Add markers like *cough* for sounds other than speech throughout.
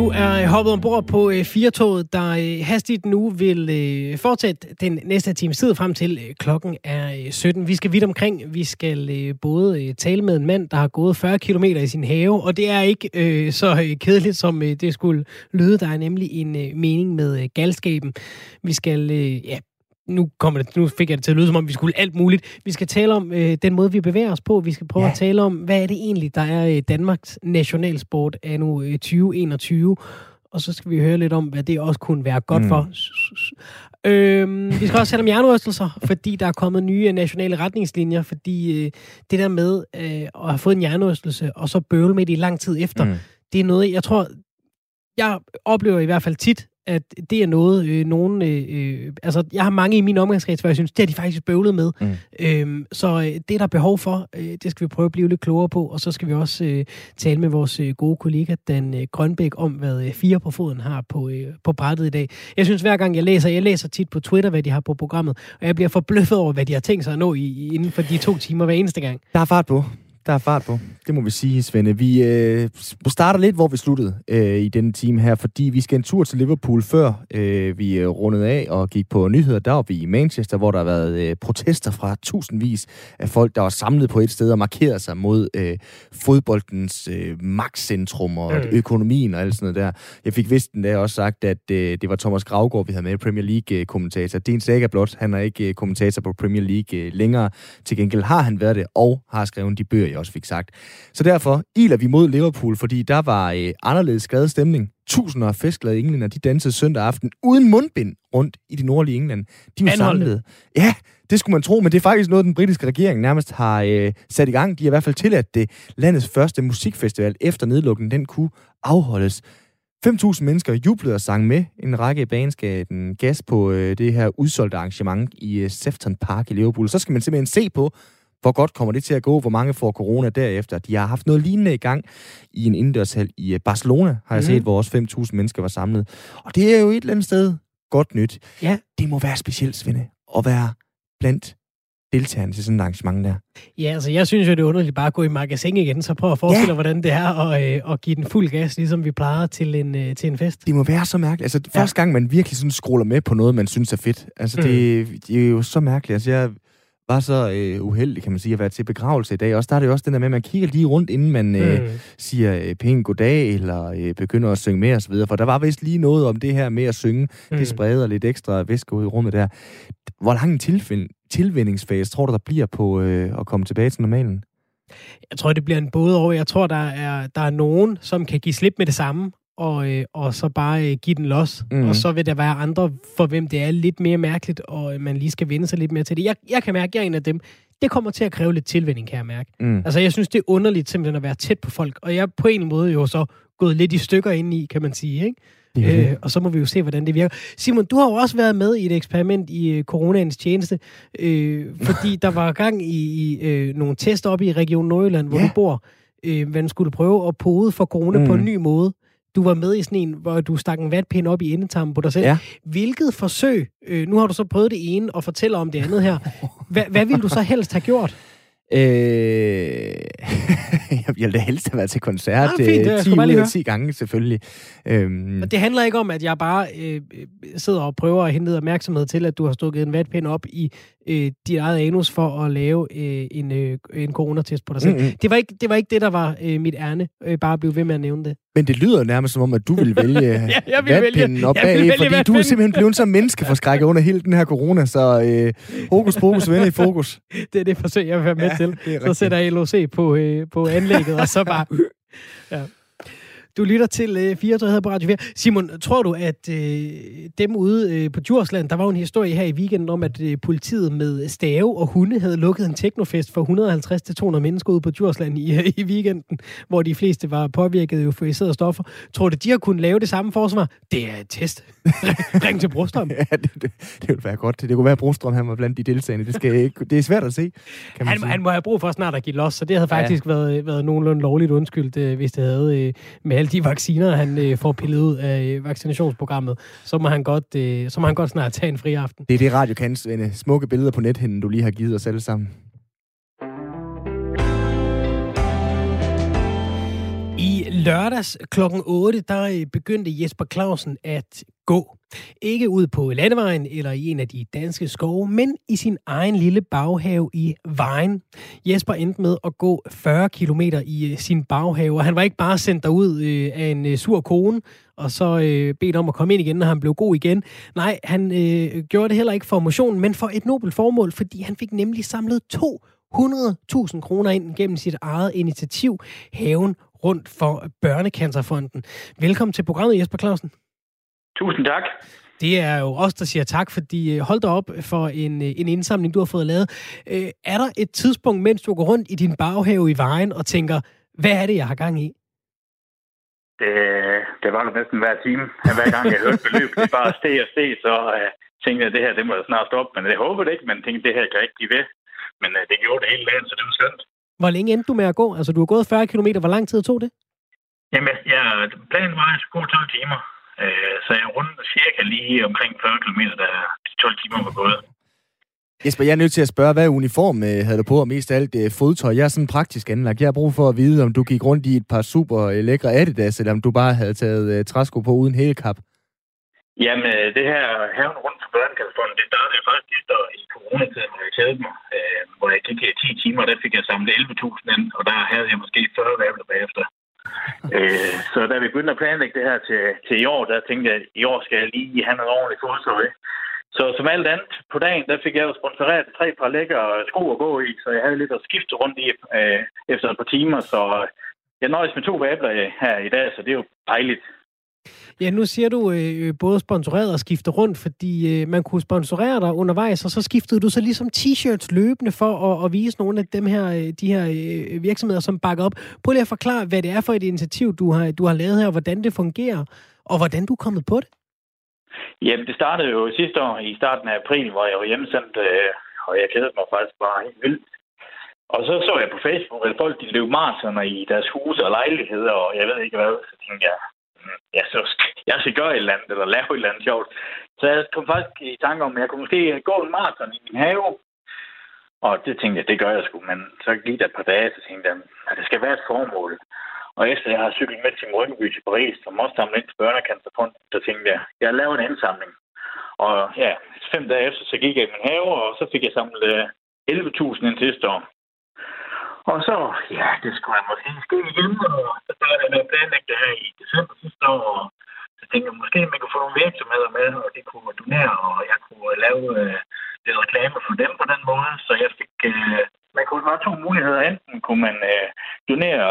Du er øh, hoppet ombord på øh, firetoget, der øh, hastigt nu vil fortsætte den næste time tid frem til klokken er 17. Vi skal vidt omkring. Vi skal både tale med en mand, der har gået 40 km i sin have, og det er ikke øh, så kedeligt, som det skulle lyde. Der er nemlig en mening med galskaben. Vi skal øh, ja, nu, kommer det, nu fik jeg det til at lyde, som om vi skulle alt muligt. Vi skal tale om øh, den måde, vi bevæger os på. Vi skal prøve ja. at tale om, hvad er det egentlig, der er øh, Danmarks nationalsport af nu øh, 2021. Og så skal vi høre lidt om, hvad det også kunne være godt mm. for. Øhm, vi skal også tale om jernrystelser, *laughs* fordi der er kommet nye nationale retningslinjer, fordi øh, det der med øh, at have fået en jernrystelse, og så bøvle med det i lang tid efter, mm. det er noget, jeg tror, jeg oplever i hvert fald tit, at det er noget, øh, nogen... Øh, øh, altså, jeg har mange i min omgangskreds, hvor jeg synes, det har de faktisk bøvlet med. Mm. Øhm, så øh, det er der behov for. Øh, det skal vi prøve at blive lidt klogere på. Og så skal vi også øh, tale med vores øh, gode kollega, Dan øh, Grønbæk, om hvad øh, Fire på Foden har på, øh, på brættet i dag. Jeg synes, hver gang jeg læser, jeg læser tit på Twitter, hvad de har på programmet, og jeg bliver forbløffet over, hvad de har tænkt sig at nå i, inden for de to timer hver eneste gang. Der er fart på. Der er fart på. Det må vi sige, Svende. Vi øh, starter lidt, hvor vi sluttede øh, i denne time her, fordi vi skal en tur til Liverpool, før øh, vi øh, rundede af og gik på nyheder. Der var vi i Manchester, hvor der har været øh, protester fra tusindvis af folk, der var samlet på et sted og markeret sig mod øh, fodboldens øh, magtcentrum og mm. økonomien og alt sådan noget der. Jeg fik vist den der også sagt, at øh, det var Thomas Gravgaard, vi havde med, Premier League-kommentator. Det er en saga blot. Han er ikke øh, kommentator på Premier League øh, længere. Til gengæld har han været det, og har skrevet de bøger, også fik sagt. Så derfor iler vi mod Liverpool, fordi der var øh, anderledes skrevet stemning. Tusinder af festglade englænder, de dansede søndag aften uden mundbind rundt i det nordlige England. De var samlet. Ja, det skulle man tro, men det er faktisk noget, den britiske regering nærmest har øh, sat i gang. De har i hvert fald tilladt det landets første musikfestival efter nedlukningen, den kunne afholdes. 5.000 mennesker jublede og sang med. En række i gav den gas på øh, det her udsolgte arrangement i øh, Sefton Park i Liverpool. Så skal man simpelthen se på, hvor godt kommer det til at gå? Hvor mange får corona derefter? De har haft noget lignende i gang i en indendørshal i øh, Barcelona, har jeg mm. set, hvor også 5.000 mennesker var samlet. Og det er jo et eller andet sted godt nyt. Ja. Det må være specielt, Svende, at være blandt deltagerne til sådan et arrangement der. Ja, altså jeg synes jo, det er underligt bare at gå i magasin igen, så prøv at forestille dig, ja. hvordan det er at, øh, at give den fuld gas, ligesom vi plejer til en, øh, til en fest. Det må være så mærkeligt. Altså ja. første gang, man virkelig sådan scroller med på noget, man synes er fedt. Altså mm. det, det er jo så mærkeligt. Altså jeg var så øh, uheldig, kan man sige, at være til begravelse i dag. Også der er det jo også den der med, at man kigger lige rundt, inden man øh, mm. siger øh, pænt goddag, eller øh, begynder at synge med osv. For der var vist lige noget om det her med at synge. Mm. Det spreder lidt ekstra væske ud i rummet der. Hvor lang en tilfind, tilvændingsfase tror du, der bliver på øh, at komme tilbage til normalen? Jeg tror, det bliver en både over. Jeg tror, der er, der er nogen, som kan give slip med det samme, og, øh, og så bare øh, give den los. Mm. Og så vil der være andre, for hvem det er lidt mere mærkeligt, og øh, man lige skal vende sig lidt mere til det. Jeg, jeg kan mærke, at jeg er en af dem. Det kommer til at kræve lidt tilvænding, kan jeg mærke. Mm. Altså, jeg synes, det er underligt simpelthen at være tæt på folk. Og jeg er på en måde jo så gået lidt i stykker ind i, kan man sige, ikke? Øh, og så må vi jo se, hvordan det virker. Simon, du har jo også været med i et eksperiment i øh, coronaens tjeneste, øh, *laughs* fordi der var gang i, i øh, nogle tester op i Region Nordjylland, hvor ja. du bor. Øh, man skulle prøve at pode for corona mm. på en ny måde. Du var med i sådan en, hvor du stak en vatpind op i endetarmen på dig selv. Ja. Hvilket forsøg, øh, nu har du så prøvet det ene og fortæller om det andet her. Hva, hvad ville du så helst have gjort? *laughs* Øh, *laughs* jeg ville da helst have været til koncert ah, fint, det 10 ud af 10 gange, selvfølgelig. Øhm. Og det handler ikke om, at jeg bare øh, sidder og prøver at hente opmærksomhed til, at du har stukket en vatpind op i øh, dit eget anus for at lave øh, en, øh, en coronatest på dig selv. Mm-hmm. Det, var ikke, det var ikke det, der var øh, mit ærne. Øh, bare at blive ved med at nævne det. Men det lyder nærmest som om, at du vil vælge *laughs* ja, jeg vil vælge, op bag, vælge fordi du er simpelthen blevet så menneskeforskrækket under hele den her corona, så øh, hokus pokus vender i fokus. *laughs* Det er det forsøg, jeg vil være med ja, til. Så sætter jeg LOC på, øh, på anlægget, og så bare... *laughs* Ja. Du lytter til øh, 34 her på Radio 4. Simon, tror du, at øh, dem ude øh, på Djursland, der var en historie her i weekenden om, at øh, politiet med stave og hunde havde lukket en teknofest for 150-200 mennesker ude på Djursland i, øh, i weekenden, hvor de fleste var påvirket af euforiserede stoffer. Tror du, de har kunnet lave det samme forsvar? Det er et test. *laughs* Ring til Brostrøm. *laughs* ja, det, det, det ville være godt. Det kunne være, at Brostrøm han var blandt de deltagende. Det, skal ikke, det er svært at se. Kan han, han må have brug for snart at give los, så det havde faktisk ja. været, været nogenlunde lovligt undskyldt, øh, hvis det havde øh, med alle de vacciner, han øh, får pillet ud af øh, vaccinationsprogrammet, så må, han godt, øh, så må han godt snart tage en fri aften. Det er det, radio kan, Svende. Øh, smukke billeder på nethinden, du lige har givet os alle sammen. Lørdags kl. 8, der øh, begyndte Jesper Clausen at gå. Ikke ud på landevejen eller i en af de danske skove, men i sin egen lille baghave i Vejen. Jesper endte med at gå 40 km i øh, sin baghave, og han var ikke bare sendt derud øh, af en øh, sur kone, og så bedt om at komme ind igen, når han blev god igen. Nej, han øh, gjorde det heller ikke for motionen, men for et nobelt formål, fordi han fik nemlig samlet 200.000 kroner ind gennem sit eget initiativ, Haven rundt for Børnecancerfonden. Velkommen til programmet, Jesper Clausen. Tusind tak. Det er jo os, der siger tak, fordi øh, hold dig op for en, øh, en indsamling, du har fået lavet. Øh, er der et tidspunkt, mens du går rundt i din baghave i vejen og tænker, hvad er det, jeg har gang i? Det, det var det næsten hver time. Hver gang jeg hørte beløb, det bare steg og steg, så uh, tænkte jeg, at det her det må jeg snart stoppe. Men jeg håber det ikke, men tænkte, det her kan ikke blive ved. Men uh, det gjorde det hele dagen, så det var skønt. Hvor længe endte du med at gå? Altså, du har gået 40 km. Hvor lang tid tog det? Jamen, ja, planen var, at jeg skulle gå 12 timer. Øh, så jeg rundede cirka lige omkring 40 km, da de 12 timer var gået. Jesper, jeg er nødt til at spørge, hvad uniform øh, havde du på, og mest af alt øh, fodtøj? Jeg er sådan praktisk anlagt. Jeg har brug for at vide, om du gik rundt i et par super lækre Adidas, eller om du bare havde taget træsko på uden hælekap. Jamen, det her haven rundt for børnekastfonden, det startede faktisk sidste år i coronatiden, hvor jeg kædede mig, øh, hvor jeg gik 10 timer, der fik jeg samlet 11.000 ind, og der havde jeg måske 40 vabler bagefter. *laughs* øh, så da vi begyndte at planlægge det her til, til i år, der tænkte jeg, at i år skal jeg lige have noget ordentligt fodtøj. Så som alt andet på dagen, der fik jeg jo sponsoreret tre par lækre sko at gå i, så jeg havde lidt at skifte rundt i øh, efter et par timer, så jeg nøjes med to vabler her i dag, så det er jo dejligt. Ja, nu siger du øh, øh både sponsoreret og skifte rundt, fordi øh, man kunne sponsorere dig undervejs, og så skiftede du så ligesom t-shirts løbende for at, at vise nogle af dem her, øh, de her øh, virksomheder, som bakker op. Prøv lige at forklare, hvad det er for et initiativ, du har, du har lavet her, hvordan det fungerer, og hvordan du er kommet på det. Jamen, det startede jo sidste år i starten af april, hvor jeg var hjemmesendt, øh, og jeg kædede mig faktisk bare helt vildt. Og så så jeg på Facebook, at folk de løb maratoner i deres huse og lejligheder, og jeg ved ikke hvad. Så tænkte jeg, jeg, så, jeg skal gøre et eller andet, eller lave et eller andet sjovt. Så jeg kom faktisk i tanke om, at jeg kunne måske gå en maraton i min have. Og det tænkte jeg, det gør jeg sgu. Men så gik der et par dage, så tænkte jeg, at det skal være et formål. Og efter jeg har cyklet med til Rynkeby til Paris, som også samlet ind til Børnecancerfonden, så tænkte jeg, jeg laver en indsamling. Og ja, fem dage efter, så gik jeg i min have, og så fik jeg samlet øh, 11.000 ind sidste år. Og så, ja, det skulle jeg måske ske igen, og så startede jeg med at planlægge det her i december sidste år, og så tænkte jeg, måske man kunne få nogle virksomheder med, og de kunne donere, og jeg kunne øh, lave øh, lidt reklame for dem på den måde, så jeg fik, øh, man kunne bare to muligheder. Enten kunne man øh, donere,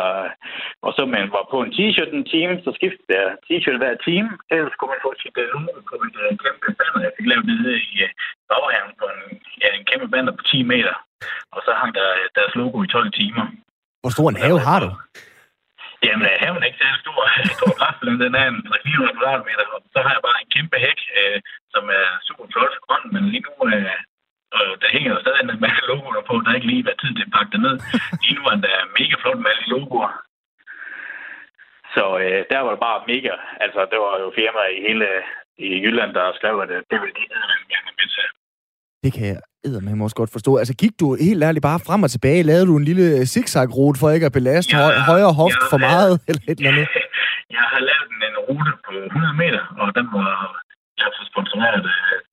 og så man var på en t-shirt en time, så skiftede jeg t-shirt hver time. Ellers kunne man få sit øh, logo på et øh, kæmpe banner. Jeg fik lavet det i øh, baghaven på en, ja, en kæmpe banner på 10 meter. Og så hang der deres logo i 12 timer. Hvor stor en have har du? Jamen, haven er ikke særlig stor. *laughs* stor græsplæne, den er en 300 kvadratmeter. Så har jeg bare en kæmpe hæk, øh, som er super flot grøn, men lige nu øh, og der hænger der stadig en masse logoer på. Der er ikke lige været tid til at pakke det ned. Lige nu er der mega flot med alle logoer. Så øh, der var det bare mega. Altså, det var jo firmaer i hele i Jylland, der skrev, at det ville de gerne med til. Det kan jeg eddermame også godt forstå. Altså gik du helt ærligt bare frem og tilbage? Lavede du en lille zigzag-rute for ikke at belaste ja, højre hoft for meget? *laughs* Eller et eller andet? Jeg har lavet en rute på 100 meter, og den var jeg har sponsoreret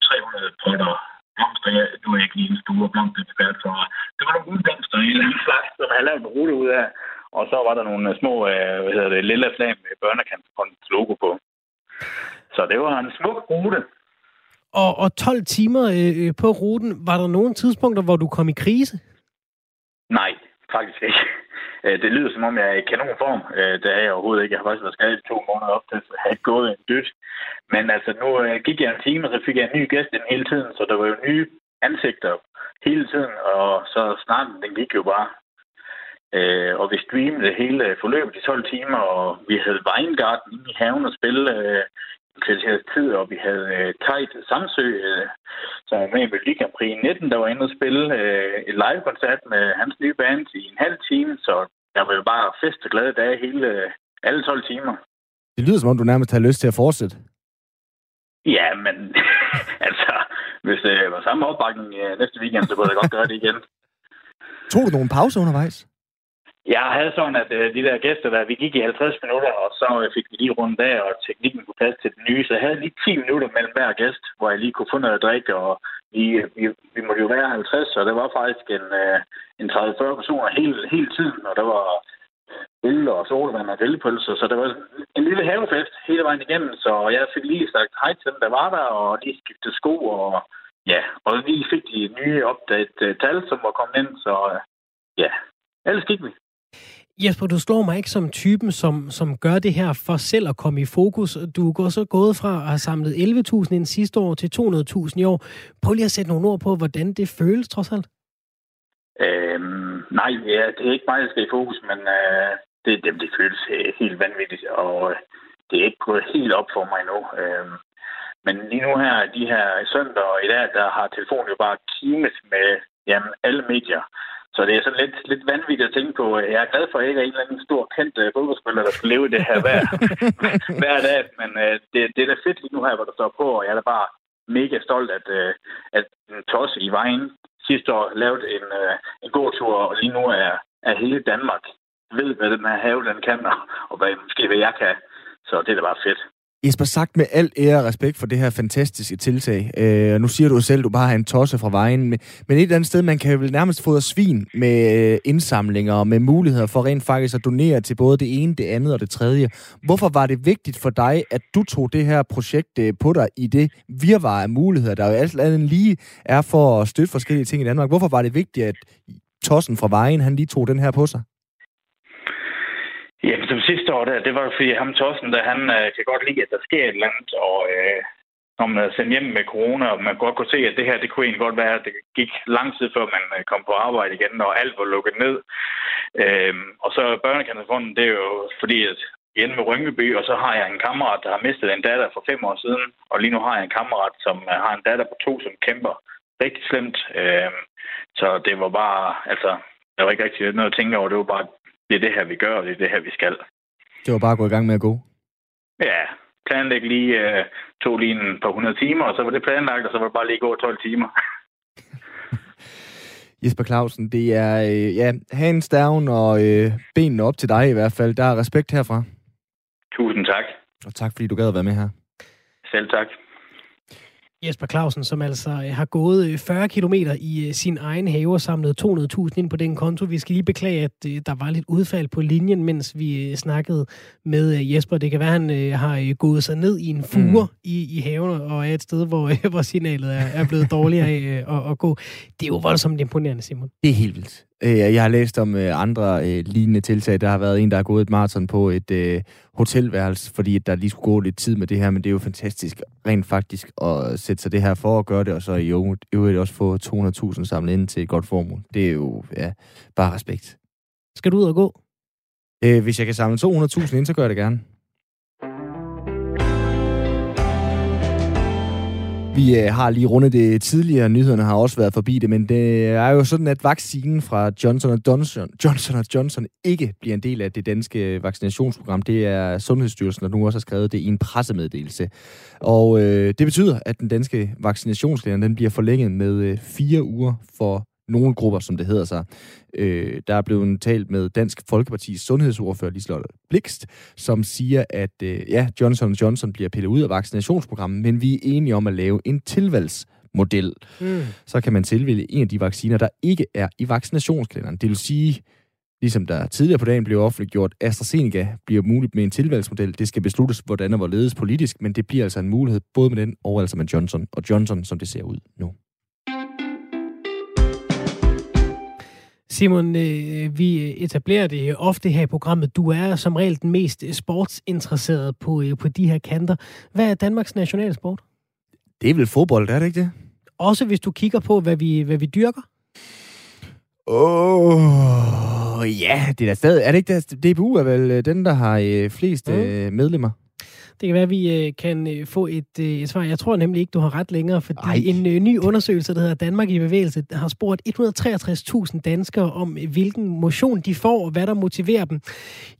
300 potter blomster. Jeg, du er ikke lige en stor blomsterekspert, så det var nogle blomster i en slags, som jeg lavet en rute ud af. Og så var der nogle små, øh, hvad hedder det, lille flag med børnekantsfondens logo på. Så det var en smuk rute. Og, og 12 timer øh, øh, på ruten, var der nogle tidspunkter, hvor du kom i krise? Nej, faktisk ikke. Øh, det lyder som om, jeg er i kanonform. Øh, det er jeg overhovedet ikke. Jeg har faktisk været skadet i to måneder op til, at have har gået en dødt. Men altså, nu gik jeg en time, og så fik jeg en ny gæst den hele tiden, så der var jo nye ansigter hele tiden, og så snart den gik jo bare. og vi streamede hele forløbet i 12 timer, og vi havde Weingarten inde i haven og spille kvarters tid, og vi havde øh, Tejt Samsø, øh, som er med i Melodi Grand Prix 19, der var inde og spille øh, et live-koncert med hans nye band i en halv time, så der var jo bare fest og glade dage hele, øh, alle 12 timer. Det lyder som om, du nærmest har lyst til at fortsætte. Ja, men *laughs* altså, hvis det var samme opbakning øh, næste weekend, så kunne jeg godt gøre det igen. Tog du nogle pauser undervejs? Jeg havde sådan, at øh, de der gæster, der vi gik i 50 minutter, og så øh, fik vi lige rundt af, og teknikken kunne passe til den nye. Så jeg havde lige 10 minutter mellem hver gæst, hvor jeg lige kunne få noget at drikke, og vi, øh, vi, vi måtte jo være 50, og det var faktisk en, øh, en 30-40 personer hele, hele tiden, og der var øl og solvand og grillpølser, så det var en lille havefest hele vejen igennem, så jeg fik lige sagt hej til dem, der var der, og lige skiftet sko, og ja, og vi fik de nye opdaget øh, tal, som var kommet ind, så øh, ja, ellers gik vi. Jesper, du slår mig ikke som typen, som, som gør det her for selv at komme i fokus. Du går så gået fra at have samlet 11.000 ind sidste år til 200.000 i år. Prøv lige at sætte nogle ord på, hvordan det føles trods alt. Øhm, nej, ja, det er ikke mig, der skal i fokus, men øh, det, det, det føles øh, helt vanvittigt, og øh, det er ikke gået helt op for mig nu. Øh, men lige nu her, de her søndag og i dag, der har telefonen jo bare kimet med jamen, alle medier. Så det er sådan lidt, lidt vanvittigt at tænke på. Jeg er glad for, at jeg ikke er en eller anden stor kendt uh, fodboldspiller, der skal leve det her hver, *laughs* hver dag. Men uh, det, det er da fedt lige nu her, hvor der står på, og jeg er da bare mega stolt, at, uh, at en tosse i vejen sidste år lavede en, uh, en god tur, og lige nu er, er hele Danmark ved, hvad den her have den kan, og hvad, måske hvad jeg kan. Så det er da bare fedt. Jesper, sagt med al ære og respekt for det her fantastiske tiltag. Øh, nu siger du selv, at du bare har en tosse fra vejen, men, men et eller andet sted, man kan vel nærmest få svin med øh, indsamlinger og med muligheder for rent faktisk at donere til både det ene, det andet og det tredje. Hvorfor var det vigtigt for dig, at du tog det her projekt øh, på dig i det virvar af muligheder, der jo alt andet lige er for at støtte forskellige ting i Danmark? Hvorfor var det vigtigt, at tossen fra vejen, han lige tog den her på sig? Ja, som sidste år, der, det var fordi ham Thorsten, der han øh, kan godt lide, at der sker et eller andet, og øh, når man er sendt hjem med corona, og man godt kunne se, at det her, det kunne egentlig godt være, at det gik lang tid før man øh, kom på arbejde igen, og alt var lukket ned. Øh, og så børnekanalfonden, det er jo fordi, at igen med Rynkeby, og så har jeg en kammerat, der har mistet en datter for fem år siden, og lige nu har jeg en kammerat, som øh, har en datter på to, som kæmper rigtig slemt. Øh, så det var bare, altså, jeg var ikke rigtig noget at tænke over, det var bare det er det her, vi gør, og det er det her, vi skal. Det var bare at gå i gang med at gå? Ja, planlæg lige, uh, tog lige en par hundrede timer, og så var det planlagt, og så var det bare lige gå 12 timer. *laughs* Jesper Clausen, det er øh, ja, hands down og øh, benene op til dig i hvert fald. Der er respekt herfra. Tusind tak. Og tak, fordi du gad at være med her. Selv tak. Jesper Clausen, som altså øh, har gået 40 øh, km i øh, sin egen have og samlet 200.000 ind på den konto. Vi skal lige beklage, at der var lidt udfald på linjen, mens vi snakkede med Jesper. Det kan være, at han har gået sig ned i en fure mm. i, i haven og er et sted, hvor, *laughs* hvor signalet er, er blevet dårligere af at, at gå. Det er jo voldsomt imponerende, Simon. Det er helt vildt. Øh, jeg har læst om øh, andre øh, lignende tiltag. Der har været en, der har gået et maraton på et øh, hotelværelse, fordi der lige skulle gå lidt tid med det her, men det er jo fantastisk rent faktisk at sætte sig det her for at gøre det, og så i øvrigt også få 200.000 samlet ind til et godt formål. Det er jo ja, bare respekt. Skal du ud og gå? Øh, hvis jeg kan samle 200.000 ind, så gør jeg det gerne. Vi øh, har lige rundet det tidligere, nyhederne har også været forbi det, men det er jo sådan, at vaccinen fra Johnson Johnson, Johnson Johnson ikke bliver en del af det danske vaccinationsprogram. Det er Sundhedsstyrelsen, der nu også har skrevet det i en pressemeddelelse. Og øh, det betyder, at den danske vaccinationskalender den bliver forlænget med øh, fire uger for nogle grupper, som det hedder sig. Øh, der er blevet talt med Dansk Folkepartis sundhedsordfører Liselotte Blikst, som siger, at øh, ja, Johnson Johnson bliver pillet ud af vaccinationsprogrammet, men vi er enige om at lave en tilvalgsmodel. Mm. Så kan man tilvælge en af de vacciner, der ikke er i vaccinationskalenderen. Det vil sige, ligesom der tidligere på dagen blev offentliggjort, AstraZeneca bliver muligt med en tilvalgsmodel. Det skal besluttes, hvordan og hvorledes politisk, men det bliver altså en mulighed både med den og altså med Johnson og Johnson, som det ser ud nu. Simon, øh, vi etablerer det ofte her i programmet. Du er som regel den mest sportsinteresserede på, øh, på de her kanter. Hvad er Danmarks nationalsport? Det er vel fodbold, er det ikke det? Også hvis du kigger på, hvad vi, hvad vi dyrker? Åh, oh, ja, det er da stadig... Er det ikke det? DBU er vel øh, den, der har øh, flest mm. medlemmer? Det kan være, at vi øh, kan øh, få et, øh, et svar. Jeg tror nemlig ikke, du har ret længere, fordi Ej. en ny undersøgelse, der hedder Danmark i bevægelse, har spurgt 163.000 danskere om, hvilken motion de får, og hvad der motiverer dem.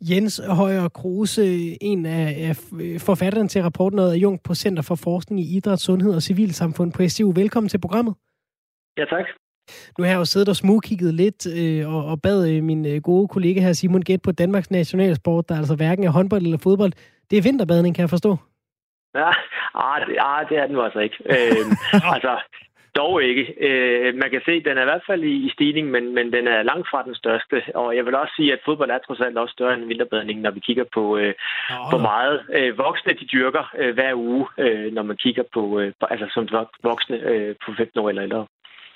Jens Højer Kruse, en af forfatterne til rapporten, og Jung på Center for Forskning i Idræt, Sundhed og Civilsamfund på SU. Velkommen til programmet. Ja, tak. Nu har jeg jo siddet og smugkigget lidt øh, og, og bad øh, min øh, gode kollega her, Simon Gæt, på Danmarks nationalsport, der altså hverken er håndbold eller fodbold. Det er vinterbadning, kan jeg forstå. Ja, ah, det, ah, det er den nu altså ikke. Øh, *laughs* altså, dog ikke. Øh, man kan se, at den er i hvert fald i, i stigning, men, men den er langt fra den største. Og jeg vil også sige, at fodbold er trods alt også større end vinterbadning, når vi kigger på, øh, oh. hvor meget øh, voksne de dyrker øh, hver uge, øh, når man kigger på, øh, altså som voksne øh, på 15 år eller ældre.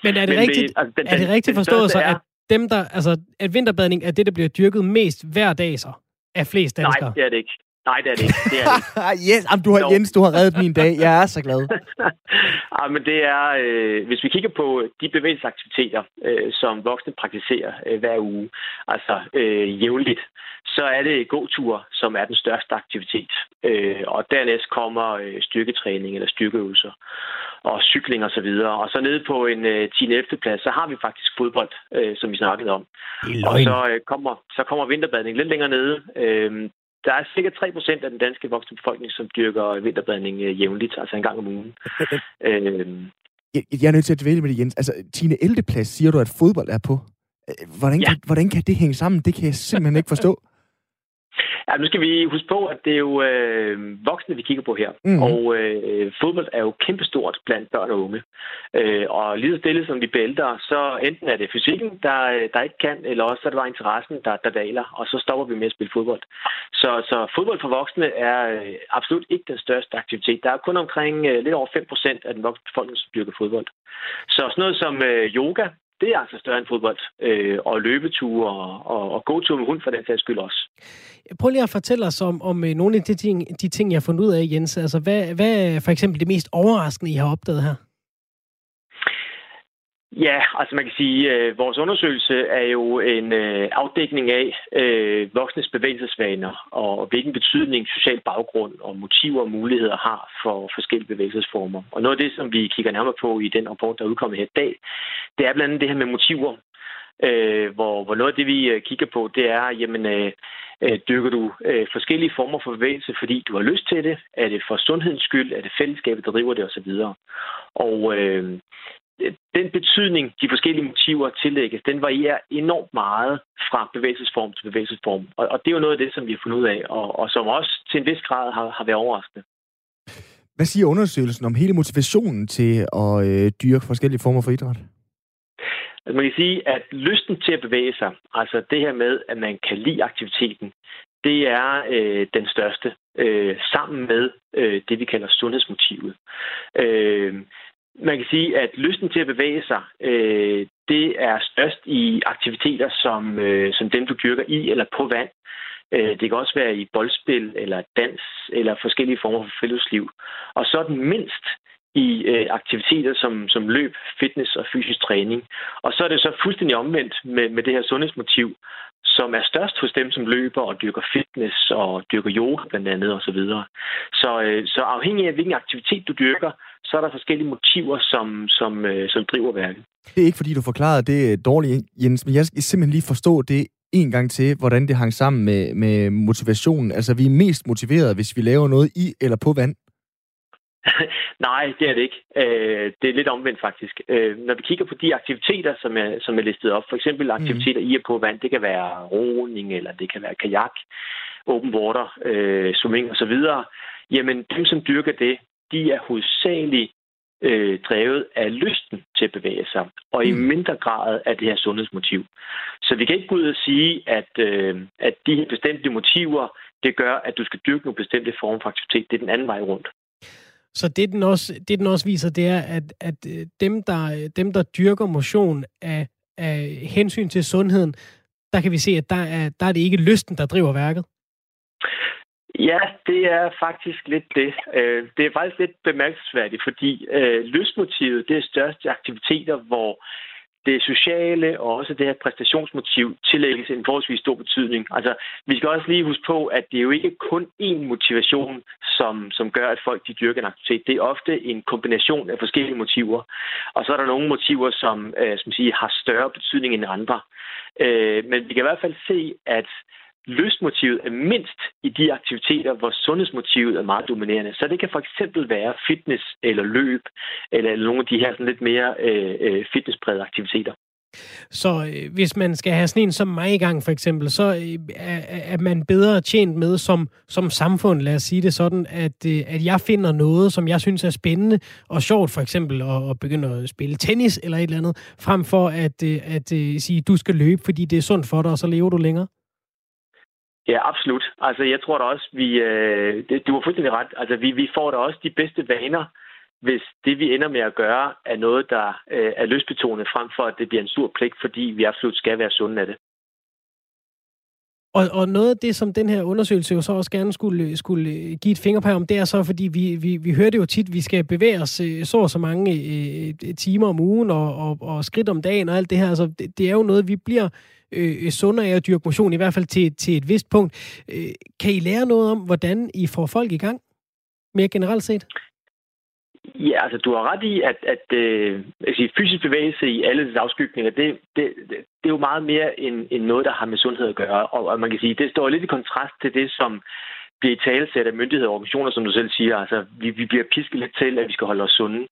Men er det men rigtigt, altså, den, er det rigtigt forstået så, at dem, der, altså, at vinterbadning er det, der bliver dyrket mest hver dag så? Af flest danskere? Nej, det er det ikke. Nej, det er det ikke. Det er det ikke. *laughs* yes, jamen, du har, Jens, du har reddet min dag. Jeg er så glad. ja, *laughs* men det er, øh, hvis vi kigger på de bevægelsesaktiviteter, øh, som voksne praktiserer øh, hver uge, altså øh, jævnligt, så er det gåtur, som er den største aktivitet. Øh, og dernæst kommer øh, styrketræning eller styrkeøvelser og cykling osv. Og, så videre. og så nede på en øh, 10. 11. plads, så har vi faktisk fodbold, øh, som vi snakkede om. Og så, øh, kommer, så kommer vinterbadning lidt længere nede. Øh, der er cirka 3 procent af den danske voksne befolkning, som dyrker vinterbadning øh, jævnligt, altså en gang om ugen. *laughs* øhm. jeg, jeg er nødt til at dvæle med det, Jens. Altså, 10. 11. plads siger du, at fodbold er på. Øh, hvordan, ja. kan, hvordan kan det hænge sammen? Det kan jeg simpelthen ikke forstå. Ja, nu skal vi huske på, at det er jo øh, voksne, vi kigger på her. Mm. Og øh, fodbold er jo kæmpestort blandt børn og unge. Øh, og lige så stille som vi bliver ældre, så enten er det fysikken, der, der ikke kan, eller også er det bare interessen, der, der daler, og så stopper vi med at spille fodbold. Så, så fodbold for voksne er øh, absolut ikke den største aktivitet. Der er kun omkring øh, lidt over 5% af den voksne befolkning, som dyrker fodbold. Så sådan noget som øh, yoga, det er altså større end fodbold. Øh, og løbeture og, og, og gåture med hund for den sags skyld også. Prøv lige at fortælle os om, om øh, nogle af de ting, de ting, jeg har fundet ud af, Jens. Altså, hvad, hvad er for eksempel det mest overraskende, I har opdaget her? Ja, altså man kan sige, at vores undersøgelse er jo en øh, afdækning af øh, voksnes bevægelsesvaner og hvilken betydning social baggrund og motiver og muligheder har for forskellige bevægelsesformer. Og noget af det, som vi kigger nærmere på i den rapport, der er udkommet her i dag, det er blandt andet det her med motiver. Øh, hvor, hvor noget af det, vi øh, kigger på, det er, jamen, øh, dyrker du øh, forskellige former for bevægelse, fordi du har lyst til det? Er det for sundhedens skyld? Er det fællesskabet, der driver det osv.? Og øh, den betydning, de forskellige motiver tillægges, den varierer enormt meget fra bevægelsesform til bevægelsesform. Og, og det er jo noget af det, som vi har fundet ud af, og, og som også til en vis grad har, har været overraskende. Hvad siger undersøgelsen om hele motivationen til at øh, dyrke forskellige former for idræt? Altså man kan sige, at lysten til at bevæge sig, altså det her med, at man kan lide aktiviteten, det er øh, den største, øh, sammen med øh, det, vi kalder sundhedsmotivet. Øh, man kan sige, at lysten til at bevæge sig, øh, det er størst i aktiviteter som, øh, som dem, du dyrker i eller på vand. Øh, det kan også være i boldspil eller dans eller forskellige former for friluftsliv. Og så den mindst i øh, aktiviteter som, som løb, fitness og fysisk træning. Og så er det så fuldstændig omvendt med, med det her sundhedsmotiv, som er størst hos dem, som løber og dyrker fitness og dyrker yoga blandt andet osv. Så, videre. så, øh, så afhængig af, hvilken aktivitet du dyrker, så er der forskellige motiver, som, som, øh, som driver værket. Det er ikke, fordi du forklarede det dårligt, Jens, men jeg skal simpelthen lige forstå det en gang til, hvordan det hang sammen med, med motivationen. Altså, vi er mest motiveret, hvis vi laver noget i eller på vand. *laughs* Nej, det er det ikke. Øh, det er lidt omvendt faktisk. Øh, når vi kigger på de aktiviteter, som er, som er listet op, for eksempel mhm. aktiviteter mm. i og på vand, det kan være roning, eller det kan være kajak, open water, øh, swimming osv., jamen dem, som dyrker det, de er hovedsageligt øh, drevet af lysten til at bevæge sig, og i mm. mindre grad af det her sundhedsmotiv. Så vi kan ikke gå ud og sige, at, øh, at de her bestemte motiver, det gør, at du skal dyrke nogle bestemte former for aktivitet. Det er den anden vej rundt. Så det, den også, det, den også viser, det er, at, at øh, dem, der, dem, der dyrker motion af, af hensyn til sundheden, der kan vi se, at der er, der er det ikke lysten, der driver værket. Ja, det er faktisk lidt det. Øh, det er faktisk lidt bemærkelsesværdigt, fordi øh, lystmotivet det er størst i aktiviteter, hvor det sociale og også det her præstationsmotiv tillægges en forholdsvis stor betydning. Altså, vi skal også lige huske på, at det er jo ikke kun én motivation, som, som gør, at folk de dyrker en aktivitet. Det er ofte en kombination af forskellige motiver. Og så er der nogle motiver, som, øh, som siger, har større betydning end andre. Øh, men vi kan i hvert fald se, at lystmotivet er mindst i de aktiviteter, hvor sundhedsmotivet er meget dominerende. Så det kan for eksempel være fitness eller løb, eller nogle af de her sådan lidt mere øh, øh, fitnessprægede aktiviteter. Så øh, hvis man skal have sådan en som mig i gang, for eksempel, så øh, er, er man bedre tjent med som, som samfund, lad os sige det sådan, at, øh, at jeg finder noget, som jeg synes er spændende og sjovt, for eksempel at, at begynde at spille tennis eller et eller andet, frem for at, øh, at, at sige, du skal løbe, fordi det er sundt for dig, og så lever du længere. Ja, absolut. Altså, jeg tror da også, vi... Øh, det, du har fuldstændig ret. Altså, vi, vi får da også de bedste vaner, hvis det, vi ender med at gøre, er noget, der øh, er løsbetonet, frem for at det bliver en sur pligt, fordi vi absolut skal være sunde af det. Og, og noget af det, som den her undersøgelse jo så også gerne skulle, skulle give et fingerpær om, det er så, fordi vi, vi, vi hører det jo tit, vi skal bevæge os øh, så og så mange øh, øh, timer om ugen og, og, og skridt om dagen og alt det her. Altså, det, det er jo noget, vi bliver øh, sundere af at dyrke motion, i hvert fald til, til et vist punkt. Øh, kan I lære noget om, hvordan I får folk i gang? Mere generelt set? Ja, altså du har ret i, at, at øh, at sige, fysisk bevægelse i alle afskygninger, det, det, det, det er jo meget mere end, end noget, der har med sundhed at gøre. Og, og man kan sige, det står lidt i kontrast til det, som bliver i talesæt af myndigheder og organisationer, som du selv siger. Altså, vi, vi bliver pisket lidt til, at vi skal holde os sunde.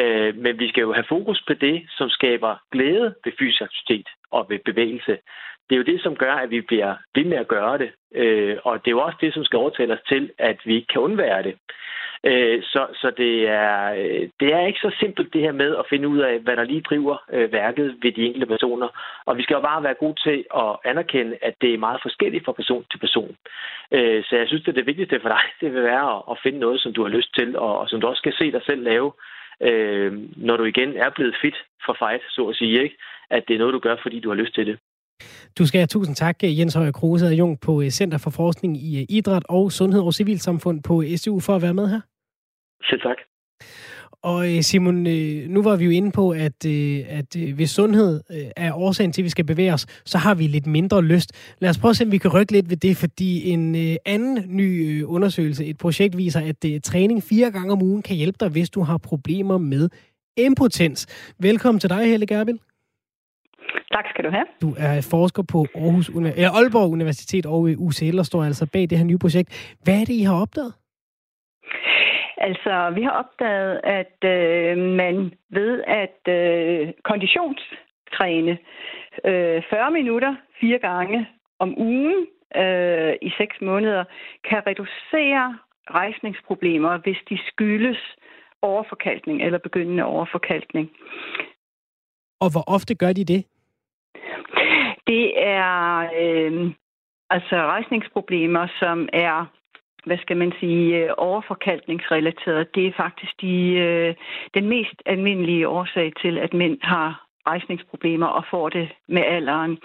Øh, men vi skal jo have fokus på det, som skaber glæde ved fysisk aktivitet og ved bevægelse. Det er jo det, som gør, at vi bliver ved med at gøre det. Øh, og det er jo også det, som skal overtale os til, at vi ikke kan undvære det. Øh, så så det, er, øh, det er ikke så simpelt det her med at finde ud af, hvad der lige driver øh, værket ved de enkelte personer. Og vi skal jo bare være gode til at anerkende, at det er meget forskelligt fra person til person. Øh, så jeg synes, at det vigtigste for dig, *laughs* det vil være at finde noget, som du har lyst til, og som du også skal se dig selv lave, øh, når du igen er blevet fit for fight, så at sige, ikke? At det er noget, du gør, fordi du har lyst til det. Du skal have tusind tak, Jens Højer Kruse, Jung på øh, Center for Forskning i øh, Idræt og Sundhed og Civilsamfund på SU for at være med her. Selv tak. Og øh, Simon, nu var vi jo inde på, at, at hvis sundhed er årsagen til, at vi skal bevæge os, så har vi lidt mindre lyst. Lad os prøve at se, om vi kan rykke lidt ved det, fordi en anden ny undersøgelse, et projekt viser, at træning fire gange om ugen kan hjælpe dig, hvis du har problemer med impotens. Velkommen til dig, Helle Gerbil. Tak skal du have. Du er forsker på Aarhus, eller Aalborg Universitet og UCL og står altså bag det her nye projekt. Hvad er det, I har opdaget? Altså, vi har opdaget, at øh, man ved at øh, konditionstræne øh, 40 minutter fire gange om ugen øh, i seks måneder kan reducere rejsningsproblemer, hvis de skyldes overforkalkning eller begyndende overforkalkning. Og hvor ofte gør de det? Det er øh, altså rejsningsproblemer, som er hvad skal man sige, overforkaltningsrelateret. overforkalkningsrelateret. Det er faktisk de, øh, den mest almindelige årsag til, at mænd har rejsningsproblemer og får det med alderen.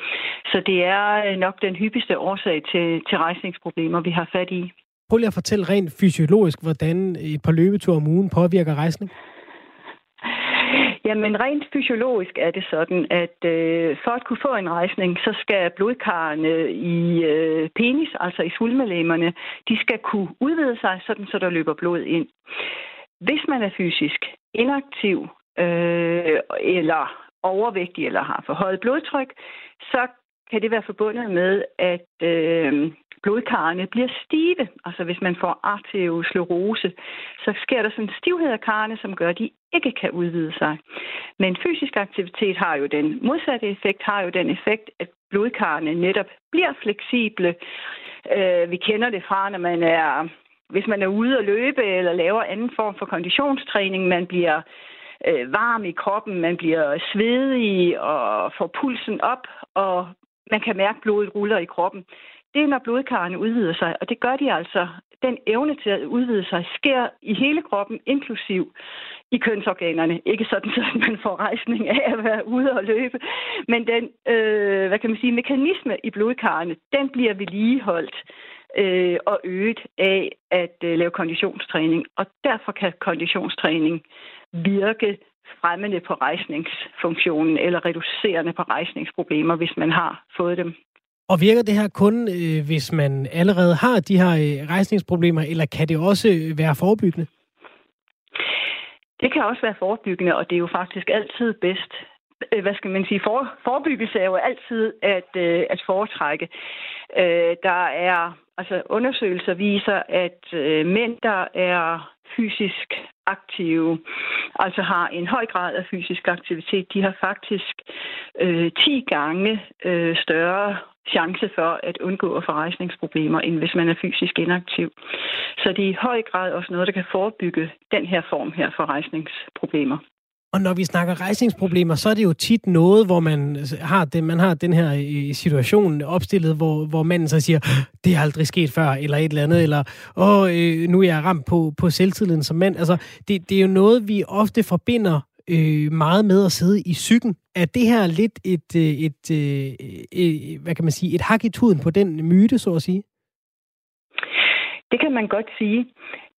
Så det er øh, nok den hyppigste årsag til, til rejsningsproblemer, vi har fat i. Prøv lige at fortælle rent fysiologisk, hvordan et par løbeture om ugen påvirker rejsning. Jamen rent fysiologisk er det sådan, at øh, for at kunne få en rejsning, så skal blodkarrene i øh, penis, altså i svulmelæmerne, de skal kunne udvide sig, sådan så der løber blod ind. Hvis man er fysisk inaktiv øh, eller overvægtig eller har for højt blodtryk, så kan det være forbundet med, at øh, blodkarrene bliver stive. Altså hvis man får arteriosklerose, så sker der sådan en stivhed af karrene, som gør, at de ikke kan udvide sig. Men fysisk aktivitet har jo den modsatte effekt, har jo den effekt, at blodkarrene netop bliver fleksible. Øh, vi kender det fra, når man er, hvis man er ude at løbe eller laver anden form for konditionstræning, man bliver øh, varm i kroppen, man bliver svedig og får pulsen op, og man kan mærke, at blodet ruller i kroppen det er, når blodkarrene udvider sig, og det gør de altså. Den evne til at udvide sig sker i hele kroppen, inklusiv i kønsorganerne. Ikke sådan, *laughs* at man får rejsning af at være ude og løbe, men den, øh, hvad kan man sige, mekanisme i blodkarrene, den bliver vedligeholdt øh, og øget af at øh, lave konditionstræning. Og derfor kan konditionstræning virke fremmende på rejsningsfunktionen eller reducerende på rejsningsproblemer, hvis man har fået dem. Og virker det her kun, øh, hvis man allerede har de her øh, rejsningsproblemer, eller kan det også øh, være forebyggende? Det kan også være forebyggende, og det er jo faktisk altid bedst, øh, hvad skal man sige, for, forebyggelse er jo altid at, øh, at foretrække. Øh, der er, altså undersøgelser viser, at øh, mænd, der er fysisk aktive, altså har en høj grad af fysisk aktivitet, de har faktisk øh, 10 gange øh, større chance for at undgå forrejsningsproblemer, end hvis man er fysisk inaktiv. Så det er i høj grad også noget, der kan forebygge den her form her for rejsningsproblemer. Og når vi snakker rejsningsproblemer, så er det jo tit noget, hvor man har, det, man har den her øh, situation opstillet, hvor, hvor manden så siger, det er aldrig sket før, eller et eller andet, eller Åh, øh, nu er jeg ramt på, på selvtilliden som mand. Altså, det, det er jo noget, vi ofte forbinder øh, meget med at sidde i psyken. Er det her lidt et, øh, et, et, et, hvad kan man sige, et hak i tuden på den myte, så at sige? Det kan man godt sige.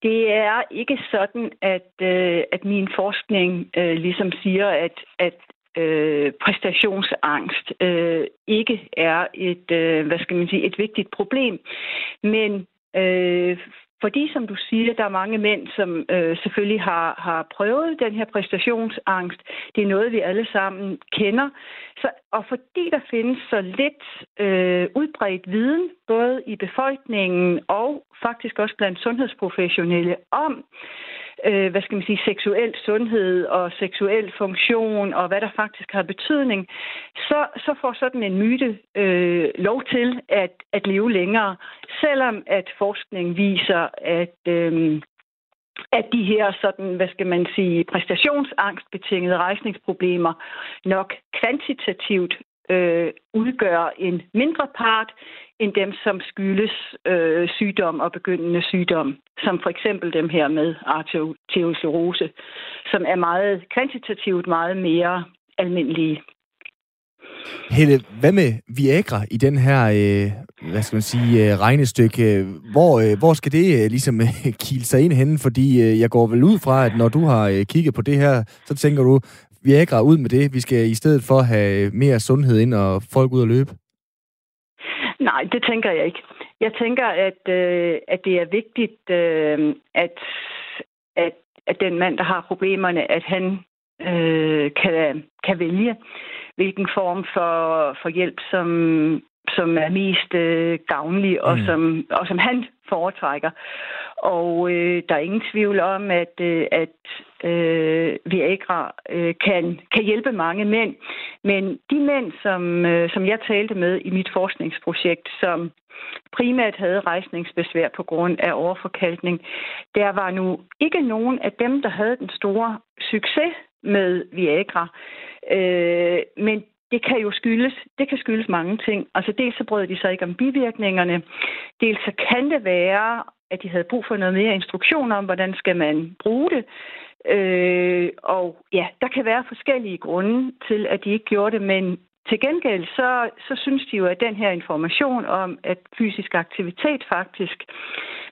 Det er ikke sådan, at, øh, at min forskning øh, ligesom siger, at, at øh, præstationsangst øh, ikke er et, øh, hvad skal man sige, et vigtigt problem. Men øh, fordi, som du siger, der er mange mænd, som øh, selvfølgelig har, har prøvet den her præstationsangst. Det er noget, vi alle sammen kender. Så, og fordi der findes så lidt øh, udbredt viden, både i befolkningen og faktisk også blandt sundhedsprofessionelle, om øh, hvad skal man sige, seksuel sundhed og seksuel funktion og hvad der faktisk har betydning, så, så får sådan en myte øh, lov til at, at leve længere, selvom at forskning viser, at øh, at de her sådan, hvad skal man sige, præstationsangstbetingede rejsningsproblemer nok kvantitativt øh, udgør en mindre part end dem, som skyldes øh, sygdom og begyndende sygdom, som for eksempel dem her med arteriosklerose, som er meget kvantitativt meget mere almindelige. Helle, hvad med Viagra i den her, øh, hvad skal man sige, øh, regnestykke? Hvor, øh, hvor skal det øh, ligesom *laughs* øh, kile sig ind henne? Fordi øh, jeg går vel ud fra, at når du har øh, kigget på det her, så tænker du, Viagra ud med det. Vi skal i stedet for have mere sundhed ind og folk ud at løbe. Nej, det tænker jeg ikke. Jeg tænker, at, øh, at det er vigtigt, øh, at, at, at den mand, der har problemerne, at han øh, kan, kan vælge, hvilken form for, for hjælp, som, som er mest øh, gavnlig, og, mm. som, og som han foretrækker. Og øh, der er ingen tvivl om, at, øh, at øh, Viagra øh, kan, kan hjælpe mange mænd. Men de mænd, som, øh, som jeg talte med i mit forskningsprojekt, som primært havde rejsningsbesvær på grund af overforkalkning, der var nu ikke nogen af dem, der havde den store succes med Viagra. Øh, men det kan jo skyldes, det kan skyldes mange ting. Altså dels så brød de sig ikke om bivirkningerne, dels så kan det være, at de havde brug for noget mere instruktion om, hvordan skal man bruge det. Øh, og ja, der kan være forskellige grunde til, at de ikke gjorde det, men til gengæld så, så synes de jo, at den her information om, at fysisk aktivitet faktisk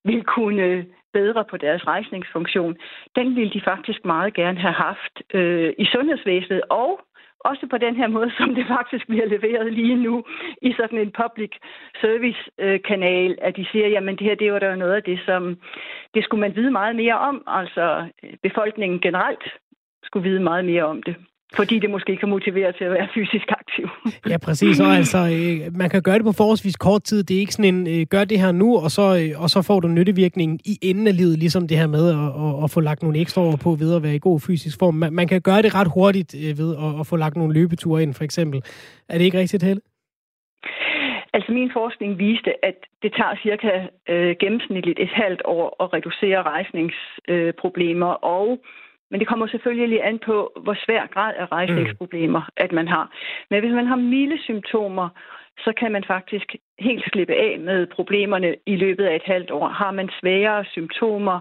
vil kunne bedre på deres rejsningsfunktion, den ville de faktisk meget gerne have haft øh, i sundhedsvæsenet og også på den her måde, *laughs* som det faktisk bliver leveret lige nu i sådan en public service øh, kanal, at de siger, jamen det her, det var der noget af det, som det skulle man vide meget mere om. Altså øh, befolkningen generelt skulle vide meget mere om det fordi det måske kan motivere til at være fysisk aktiv. *laughs* ja, præcis. Og altså, øh, man kan gøre det på forholdsvis kort tid. Det er ikke sådan en, øh, gør det her nu, og så, øh, og så får du nyttevirkningen i enden af livet, ligesom det her med at, at, at få lagt nogle ekstra år på ved at være i god fysisk form. Man, man kan gøre det ret hurtigt ved at, at få lagt nogle løbeture ind, for eksempel. Er det ikke rigtigt, Helle? Altså min forskning viste, at det tager cirka øh, gennemsnitligt et halvt år at reducere rejsningsproblemer, øh, og men det kommer selvfølgelig an på, hvor svær grad af rejsningsproblemer, mm. at man har. Men hvis man har milde symptomer, så kan man faktisk helt slippe af med problemerne i løbet af et halvt år. Har man svære symptomer,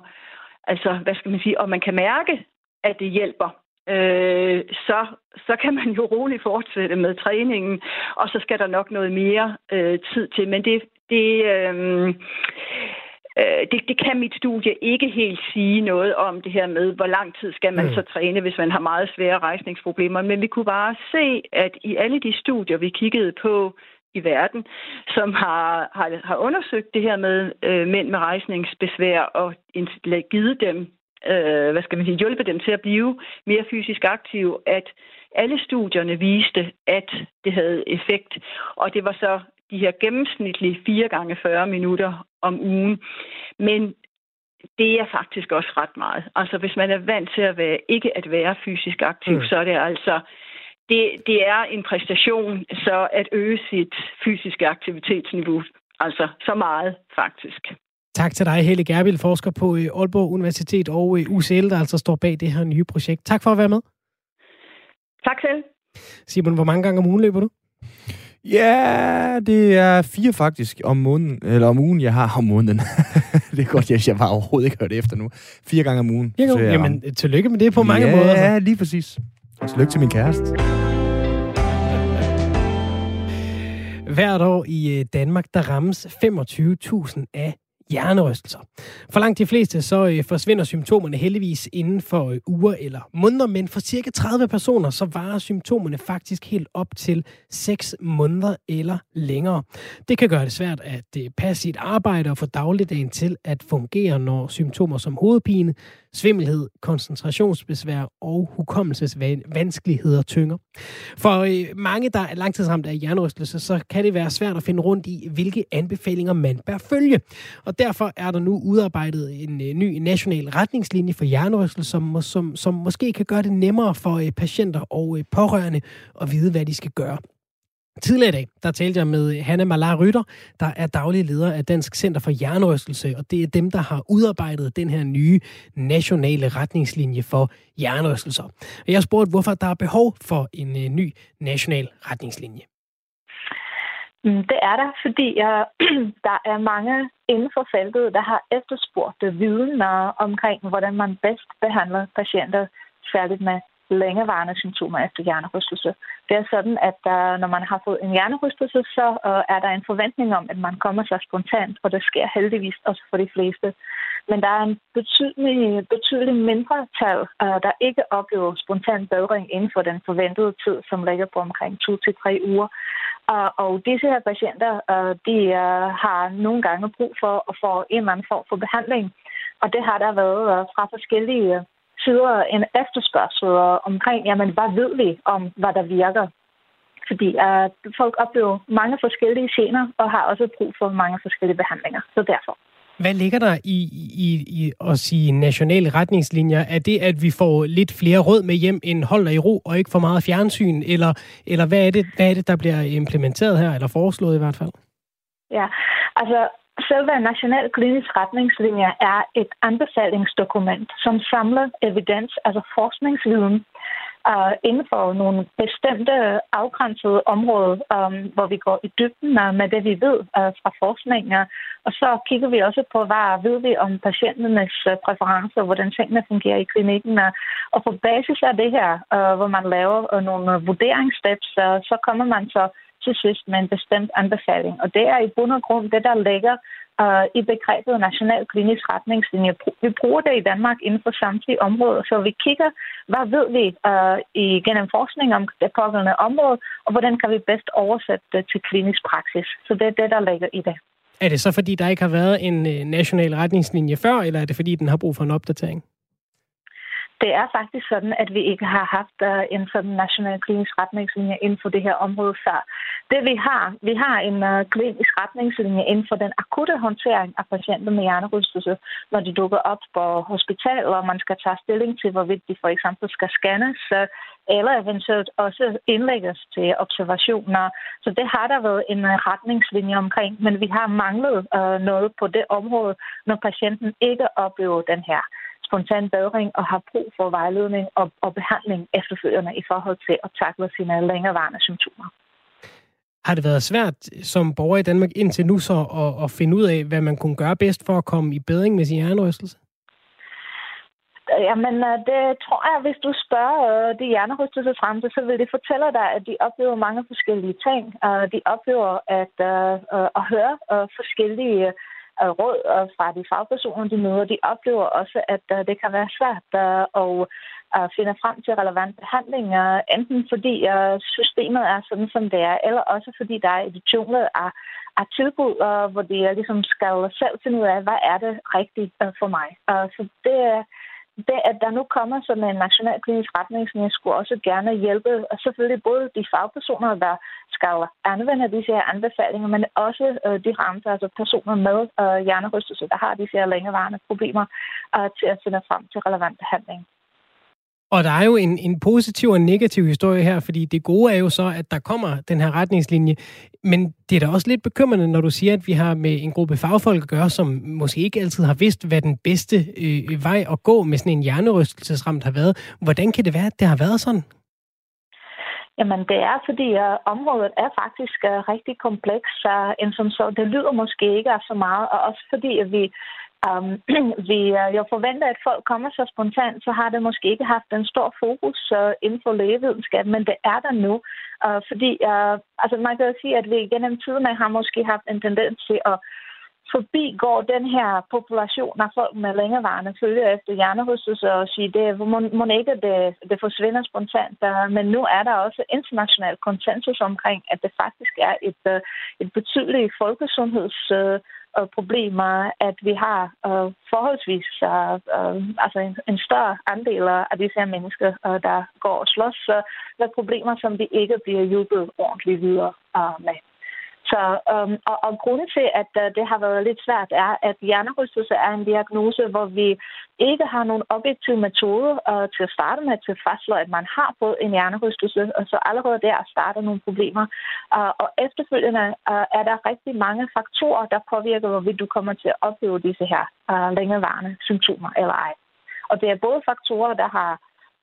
altså hvad skal man sige, og man kan mærke, at det hjælper, øh, så, så kan man jo roligt fortsætte med træningen, og så skal der nok noget mere øh, tid til. Men det, det, øh, det, det kan mit studie ikke helt sige noget om det her med, hvor lang tid skal man mm. så træne, hvis man har meget svære rejsningsproblemer. Men vi kunne bare se, at i alle de studier, vi kiggede på i verden, som har, har, har undersøgt det her med øh, mænd med rejsningsbesvær og givet dem øh, hvad skal man sige, hjulpet dem til at blive mere fysisk aktive, at alle studierne viste, at det havde effekt. Og det var så de her gennemsnitlige 4 gange 40 minutter om ugen. Men det er faktisk også ret meget. Altså hvis man er vant til at være, ikke at være fysisk aktiv, mm. så er det altså det, det er en præstation så at øge sit fysiske aktivitetsniveau. Altså så meget faktisk. Tak til dig, Helle Gerbil, forsker på øh, Aalborg Universitet og øh, UCL, der altså står bag det her nye projekt. Tak for at være med. Tak selv. Simon, hvor mange gange om ugen løber du? Ja, det er fire faktisk om måneden, eller om ugen, jeg har om måneden. *laughs* det er godt, jeg, jeg var overhovedet ikke hørt efter nu. Fire gange om ugen. Ja, Jamen, tillykke med det på mange ja, måder. Ja, lige præcis. Og tillykke til min kæreste. Hvert år i øh, Danmark, der rammes 25.000 af hjernerystelser. For langt de fleste så øh, forsvinder symptomerne heldigvis inden for øh, uger eller måneder, men for cirka 30 personer så varer symptomerne faktisk helt op til 6 måneder eller længere. Det kan gøre det svært at øh, passe sit arbejde og få dagligdagen til at fungere, når symptomer som hovedpine, svimmelhed, koncentrationsbesvær og hukommelsesvanskeligheder tynger. For øh, mange, der er langtidsramt af hjernerystelse, så kan det være svært at finde rundt i, hvilke anbefalinger man bør følge. Og derfor er der nu udarbejdet en øh, ny national retningslinje for hjernerystelse, som, som, som måske kan gøre det nemmere for øh, patienter og øh, pårørende at vide, hvad de skal gøre. Tidligere i dag, der talte jeg med Hanne Malar Rytter, der er daglig leder af Dansk Center for Hjernerystelse, og det er dem, der har udarbejdet den her nye nationale retningslinje for hjernerystelser. Og jeg spurgte, hvorfor der er behov for en øh, ny national retningslinje. Mm, det er der, fordi jeg, *clears throat* der er mange inden for feltet, der har efterspurgt viden øh, omkring, hvordan man bedst behandler patienter, særligt med længevarende symptomer efter hjernerystelse. Det er sådan, at der, når man har fået en hjernerystelse, så uh, er der en forventning om, at man kommer sig spontant, og det sker heldigvis også for de fleste. Men der er en betydelig, betydelig mindre tal, uh, der ikke oplever spontan bedring inden for den forventede tid, som ligger på omkring 2-3 uger. Uh, og disse her patienter, uh, de uh, har nogle gange brug for at få en eller anden form for behandling. Og det har der været uh, fra forskellige sider en efterspørgsel omkring, jamen hvad ved vi om, hvad der virker? Fordi uh, folk oplever mange forskellige gener og har også brug for mange forskellige behandlinger. Så derfor. Hvad ligger der i, i, i at sige nationale retningslinjer? Er det, at vi får lidt flere råd med hjem end hold i ro og ikke for meget fjernsyn? Eller, eller hvad, er det, hvad er det, der bliver implementeret her, eller foreslået i hvert fald? Ja, altså Selve National Klinisk Retningslinjer er et anbefalingsdokument, som samler evidens, altså forskningsviden, uh, inden for nogle bestemte afgrænsede områder, um, hvor vi går i dybden uh, med det, vi ved uh, fra forskningen. Og så kigger vi også på, hvad ved vi om patienternes uh, præferencer, hvordan tingene fungerer i klinikken. Uh, og på basis af det her, uh, hvor man laver uh, nogle vurderingssteps, uh, så kommer man så til sidst med en bestemt anbefaling. Og det er i bund og grund det, der ligger uh, i begrebet national klinisk retningslinje. Vi bruger det i Danmark inden for samtlige områder, så vi kigger, hvad ved vi uh, i, gennem forskning om det pågældende område, og hvordan kan vi bedst oversætte det til klinisk praksis. Så det er det, der ligger i det. Er det så, fordi der ikke har været en øh, national retningslinje før, eller er det, fordi den har brug for en opdatering? Det er faktisk sådan, at vi ikke har haft øh, en sådan national klinisk retningslinje inden for det her område før. Det vi har, vi har en øh, klinisk retningslinje inden for den akutte håndtering af patienter med hjernerystelse, når de dukker op på hospitalet, og man skal tage stilling til, hvorvidt de for eksempel skal scannes, øh, eller eventuelt også indlægges til observationer. Så det har der været en retningslinje omkring, men vi har manglet noget på det område, når patienten ikke oplever den her spontan bedring og har brug for vejledning og, og behandling efterfølgende i forhold til at takle sine længerevarende symptomer. Har det været svært som borger i Danmark indtil nu så at, at finde ud af, hvad man kunne gøre bedst for at komme i bedring med sin hjernerystelse? Jamen, øh, det tror jeg, hvis du spørger øh, de hjernerystelsesramte, så vil de fortælle dig, at de oplever mange forskellige ting. De oplever at, øh, at høre forskellige råd fra de fagpersoner, de møder. De oplever også, at øh, det kan være svært øh, at øh, finde frem til relevante behandlinger, enten fordi systemet er sådan, som det er, eller også fordi der er et jungle af, af tilbud, hvor de ligesom skal selv finde ud af, hvad er det rigtigt for mig. Så det, det, at der nu kommer sådan en national klinisk retningslinje, skulle også gerne hjælpe, og selvfølgelig både de fagpersoner, der skal anvende disse her anbefalinger, men også øh, de ramte, altså personer med øh, hjernerystelse, der har disse her længevarende problemer, øh, til at finde frem til relevant behandling. Og der er jo en, en positiv og en negativ historie her, fordi det gode er jo så, at der kommer den her retningslinje. Men det er da også lidt bekymrende, når du siger, at vi har med en gruppe fagfolk at gøre, som måske ikke altid har vidst, hvad den bedste øh, vej at gå med sådan en hjernerystelsesramt har været. Hvordan kan det være, at det har været sådan? Jamen, det er, fordi uh, området er faktisk uh, rigtig komplekst, uh, end som så. Det lyder måske ikke af så meget, og også fordi at vi Um, *clears throat* vi uh, jeg forventer, at folk kommer så spontant, så har det måske ikke haft en stor fokus uh, inden for lægevidenskab, men det er der nu. Uh, fordi uh, altså man kan sige, at vi gennem tiden har måske haft en tendens til at går den her population af folk med længerevarende følger efter hjernerystelse og sige, det må, må ikke, det, det forsvinder spontant. Men nu er der også international konsensus omkring, at det faktisk er et, et betydeligt folkesundheds øh, problemer, at vi har øh, forholdsvis øh, øh, altså en, en større andel af disse her mennesker, øh, der går og slås så der er problemer, som vi ikke bliver hjulpet ordentligt videre øh, med. Så, øhm, og, og grunden til, at øh, det har været lidt svært, er, at hjernerystelse er en diagnose, hvor vi ikke har nogen objektiv metode øh, til at starte med til at fastslå, at man har fået en hjernerystelse. Og så allerede der starter nogle problemer. Øh, og efterfølgende øh, er der rigtig mange faktorer, der påvirker, hvorvidt du kommer til at opleve disse her øh, længerevarende symptomer eller ej. Og det er både faktorer, der har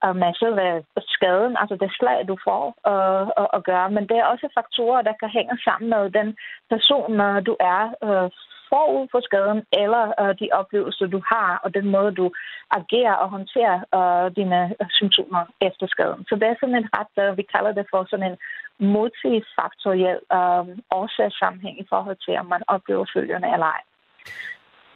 og masse, selve skaden, altså det slag, du får øh, at, at gøre. Men det er også faktorer, der kan hænge sammen med den person, du er øh, forud for skaden, eller øh, de oplevelser, du har, og den måde, du agerer og håndterer øh, dine øh, symptomer efter skaden. Så det er sådan en ret, øh, vi kalder det for sådan en multifaktoriel øh, årsagssammenhæng i forhold til, om man oplever følgerne eller ej.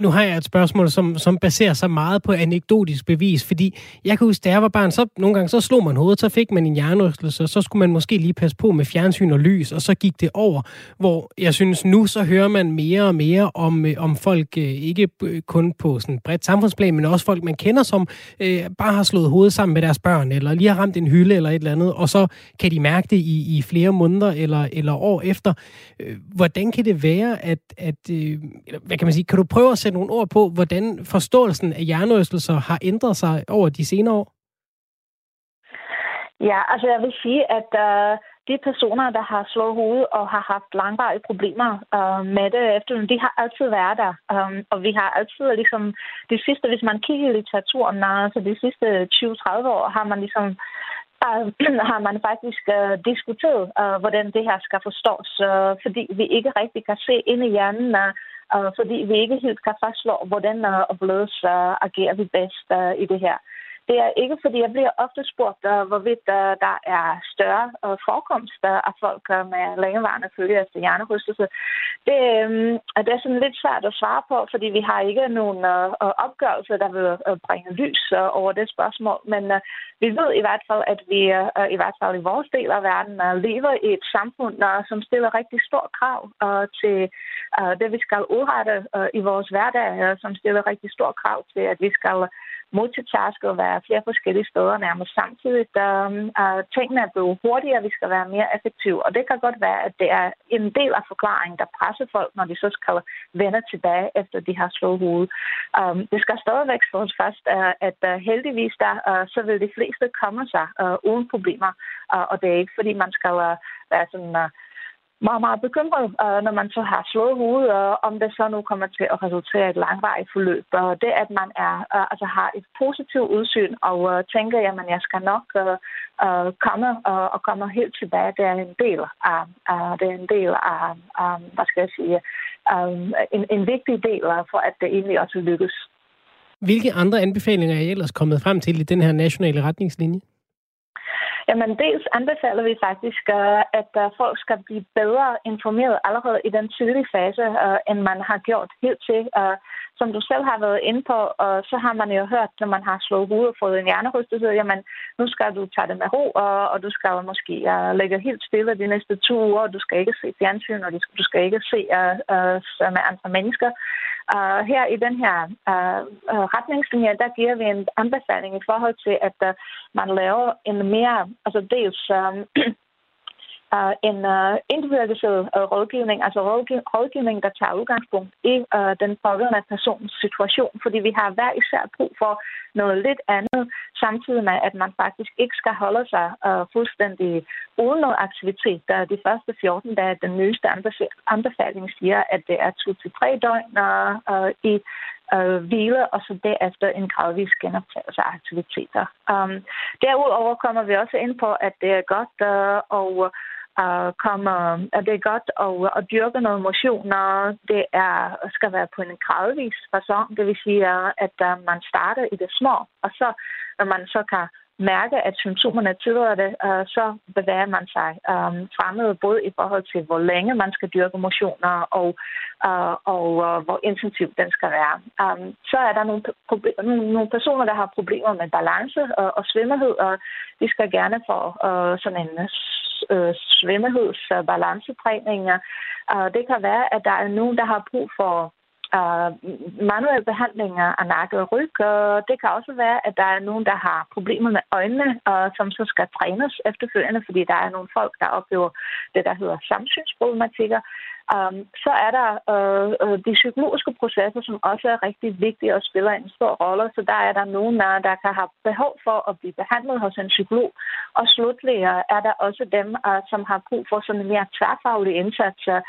Nu har jeg et spørgsmål, som, som baserer sig meget på anekdotisk bevis, fordi jeg kan huske, da jeg var barn, så nogle gange så slog man hovedet, så fik man en hjernerystelse, og så skulle man måske lige passe på med fjernsyn og lys, og så gik det over. Hvor jeg synes, nu så hører man mere og mere om, øh, om folk, øh, ikke kun på sådan bredt samfundsplan, men også folk, man kender, som øh, bare har slået hovedet sammen med deres børn, eller lige har ramt en hylde eller et eller andet, og så kan de mærke det i, i flere måneder eller, eller år efter. Øh, hvordan kan det være, at, at øh, hvad kan man sige, kan du prøve at sætte nogle ord på, hvordan forståelsen af hjernerystelser har ændret sig over de senere år? Ja, altså jeg vil sige, at øh, de personer, der har slået hovedet og har haft langvarige problemer øh, med det efter, de har altid været der. Um, og vi har altid ligesom, de sidste, hvis man kigger i litteraturen, øh, altså de sidste 20-30 år, har man ligesom øh, *clears throat* har man faktisk uh, diskuteret, uh, hvordan det her skal forstås, uh, fordi vi ikke rigtig kan se ind i hjernen, uh, uh, fordi vi ikke helt kan fastslå, hvordan og hvorledes uh, agerer vi bedst uh, i det her. Det er ikke, fordi jeg bliver ofte spurgt, uh, hvorvidt uh, der er større uh, forekomst af folk uh, med længevarende følge efter hjernerystelse. Det, um, det er sådan lidt svært at svare på, fordi vi har ikke nogen uh, opgørelse, der vil uh, bringe lys uh, over det spørgsmål. Men uh, vi ved i hvert fald, at vi uh, i hvert fald i vores del af verden uh, lever i et samfund, uh, som stiller rigtig stort krav uh, til uh, det, vi skal udrette uh, i vores hverdag, uh, som stiller rigtig stort krav til, at vi skal multitaske og være flere forskellige steder nærmest samtidig. Der, øh, tingene er blevet hurtigere, vi skal være mere effektive, og det kan godt være, at det er en del af forklaringen, der presser folk, når de så skal vende tilbage, efter de har slået hovedet. Um, det skal stadigvæk slås fast, uh, at uh, heldigvis der, uh, så vil de fleste komme sig uh, uden problemer, uh, og det er ikke, fordi man skal uh, være sådan... Uh, meget, meget bekymret, øh, når man så har slået hovedet, om det så nu kommer til at resultere i et langvarigt forløb. Og det, at man er, øh, altså har et positivt udsyn og øh, tænker, jamen jeg skal nok uh, komme og komme helt tilbage, det er en del af, det er en del af, hvad skal jeg sige, en, en vigtig del for, at det egentlig også lykkes. Hvilke andre anbefalinger er I ellers kommet frem til i den her nationale retningslinje? Jamen, dels anbefaler vi faktisk, øh, at øh, folk skal blive bedre informeret allerede i den tidlige fase, øh, end man har gjort helt til. som du selv har været inde på, og så har man jo hørt, når man har slået hovedet og fået en hjernerystelse, jamen nu skal du tage det med ro, og, og du skal måske lægge helt stille de næste to uger, du skal ikke se fjernsyn, og du skal ikke se med andre mennesker. Uh, her i den her uh, uh, retningslinje, der giver vi en anbefaling i forhold til, at uh, man laver en mere, altså dels um, *clears throat* uh, en øh, uh, individualiseret uh, øh, rådgivning, altså rådgiv- rådgivning, der tager udgangspunkt i uh, den pågældende persons situation, fordi vi har hver især brug for noget lidt andet, samtidig med, at man faktisk ikke skal holde sig uh, fuldstændig uden noget aktivitet. Der er de første 14 dage, den nyeste anbefaling siger, at det er 2-3 døgn uh, i øh, hvile, og så derefter en gradvis genoptagelse af aktiviteter. Um, derudover kommer vi også ind på, at det er godt uh, at og kommer, at det er godt at, at dyrke noget motion, når det er, skal være på en gradvis fasong. Det vil sige, at øh, man starter i det små, og så når man så kan mærke, at symptomerne tillader det, øh, så bevæger man sig øh, um, fremad, både i forhold til, hvor længe man skal dyrke motioner, og, uh, og uh, hvor intensiv den skal være. Um, så er der nogle, nogle, nogle personer, der har problemer med balance og, og svimmerhed, og de skal gerne få uh, sådan en Øh, øh, balancetræninger. Og det kan være, at der er nogen, der har brug for øh, manuelle behandlinger af nakke og ryg. Og det kan også være, at der er nogen, der har problemer med øjnene, og som så skal trænes efterfølgende, fordi der er nogle folk, der oplever det, der hedder samsynsproblematikker. Um, så er der uh, uh, de psykologiske processer, som også er rigtig vigtige og spiller en stor rolle. Så der er der nogen, der der kan have behov for at blive behandlet hos en psykolog. Og slutlig er der også dem, uh, som har brug for sådan en mere tværfaglig indsats, uh,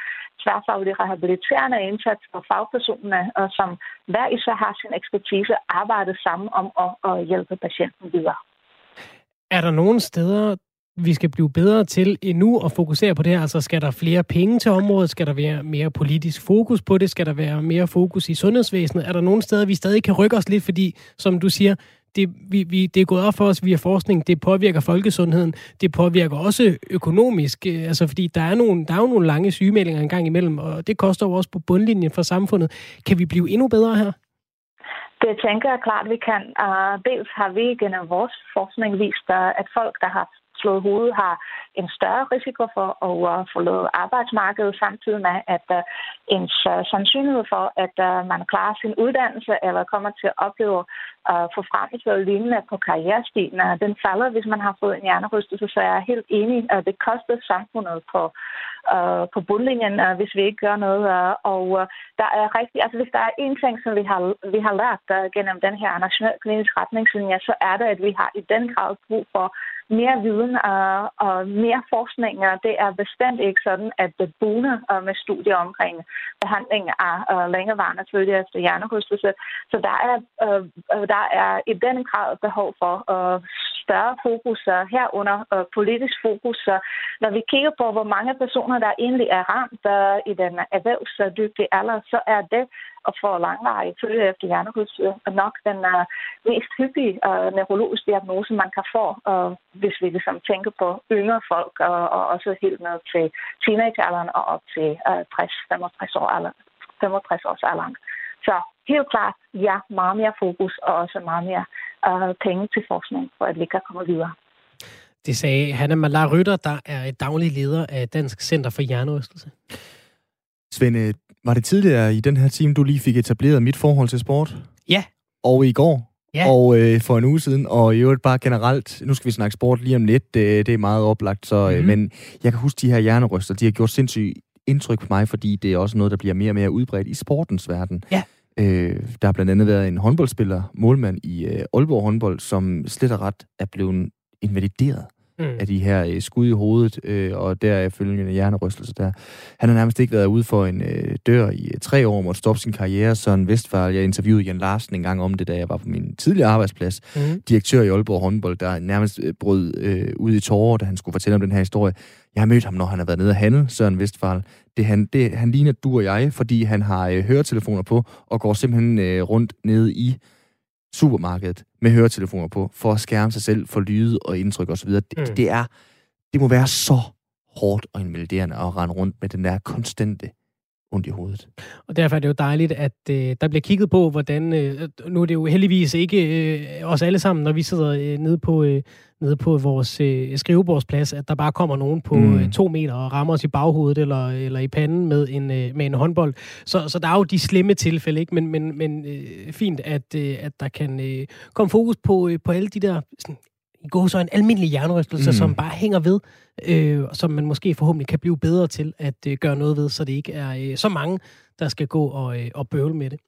tværfaglig rehabiliterende indsats for fagpersonerne, uh, som hver især har sin ekspertise arbejdet sammen om at, at hjælpe patienten videre. Er der nogle steder, vi skal blive bedre til endnu at fokusere på det her? Altså, skal der flere penge til området? Skal der være mere politisk fokus på det? Skal der være mere fokus i sundhedsvæsenet? Er der nogle steder, vi stadig kan rykke os lidt? Fordi, som du siger, det, vi, vi, det er gået op for os via forskning. Det påvirker folkesundheden. Det påvirker også økonomisk. Øh, altså, fordi der er, nogle, der er jo nogle lange sygemeldinger en gang imellem, og det koster jo også på bundlinjen for samfundet. Kan vi blive endnu bedre her? Det tænker jeg klart, vi kan. Dels har vi gennem vores forskning vist, at folk, der har slået hovedet, har en større risiko for at øh, forlade arbejdsmarkedet, samtidig med, at øh, en ens sandsynlighed for, at øh, man klarer sin uddannelse eller kommer til at opleve uh, forfremmelse og lignende på karrierestigen, den falder, hvis man har fået en hjernerystelse. Så jeg er helt enig, at det koster samfundet på, uh, på bundlinjen, hvis vi ikke gør noget. Og der er rigtig, altså hvis der er en ting, som vi har, vi har lært gennem den her nationale klinisk retningslinje, så er det, at vi har i den grad brug for mere viden og, og mere forskning. Og det er bestemt ikke sådan, at det buner øh, med studier omkring behandling af øh, uh, længevarende følge efter hjernerystelse. Så der er, øh, der er i den grad behov for at større fokus herunder og politisk fokus. Så når vi kigger på, hvor mange personer, der egentlig er ramt uh, i den erhvervsdygtige alder, så er det og for langvarig følge efter hjernerystelse og nok den uh, mest hyppige uh, neurologiske diagnose, man kan få, uh, hvis vi ligesom tænker på yngre folk, uh, og også helt ned til teenagealderen og op til uh, 60-65 år alderen. 65 års alderen. Så helt klart, ja, meget mere fokus og også meget mere uh, penge til forskning, for at vi kan komme videre. Det sagde Hanna Malar Rytter, der er daglig leder af Dansk Center for Hjernerystelse. Svende, var det tidligere i den her time, du lige fik etableret mit forhold til sport? Ja. Og i går? Ja. Og øh, for en uge siden, og i øvrigt bare generelt, nu skal vi snakke sport lige om lidt, det, det er meget oplagt, så, øh, mhm. men jeg kan huske de her hjerneryster, de har gjort sindssygt indtryk på mig, fordi det er også noget, der bliver mere og mere udbredt i sportens verden. Ja. Øh, der har blandt andet været en håndboldspiller, målmand i øh, Aalborg håndbold, som slet og ret er blevet invalideret mm. af de her øh, skud i hovedet, øh, og der følgende hjernerystelse der. Han har nærmest ikke været ude for en øh, dør i øh, tre år, måtte stoppe sin karriere. Søren Vestfald, jeg interviewede Jan Larsen en gang om det, da jeg var på min tidligere arbejdsplads. Mm. Direktør i Aalborg håndbold, der nærmest øh, brød øh, ud i tårer, da han skulle fortælle om den her historie. Jeg har mødt ham, når han har været nede og handle, Søren Vestfald. Det, han, det, han ligner du og jeg, fordi han har øh, høretelefoner på, og går simpelthen øh, rundt nede i supermarkedet med høretelefoner på, for at skærme sig selv for lyde og indtryk osv. Det, mm. det, er, det må være så hårdt og invaliderende at rende rundt med den der konstante ondt i hovedet. Og derfor er det jo dejligt, at øh, der bliver kigget på, hvordan... Øh, nu er det jo heldigvis ikke øh, os alle sammen, når vi sidder øh, nede på... Øh, nede på vores øh, skrivebordsplads, at der bare kommer nogen på mm. øh, to meter og rammer os i baghovedet eller, eller i panden med en, øh, med en håndbold. Så, så der er jo de slemme tilfælde, ikke? men, men, men øh, fint, at, øh, at der kan øh, komme fokus på, øh, på alle de der sådan, i går så en almindelig jernrystelse, mm. som bare hænger ved, øh, som man måske forhåbentlig kan blive bedre til at øh, gøre noget ved, så det ikke er øh, så mange, der skal gå og, øh, og bøvle med det.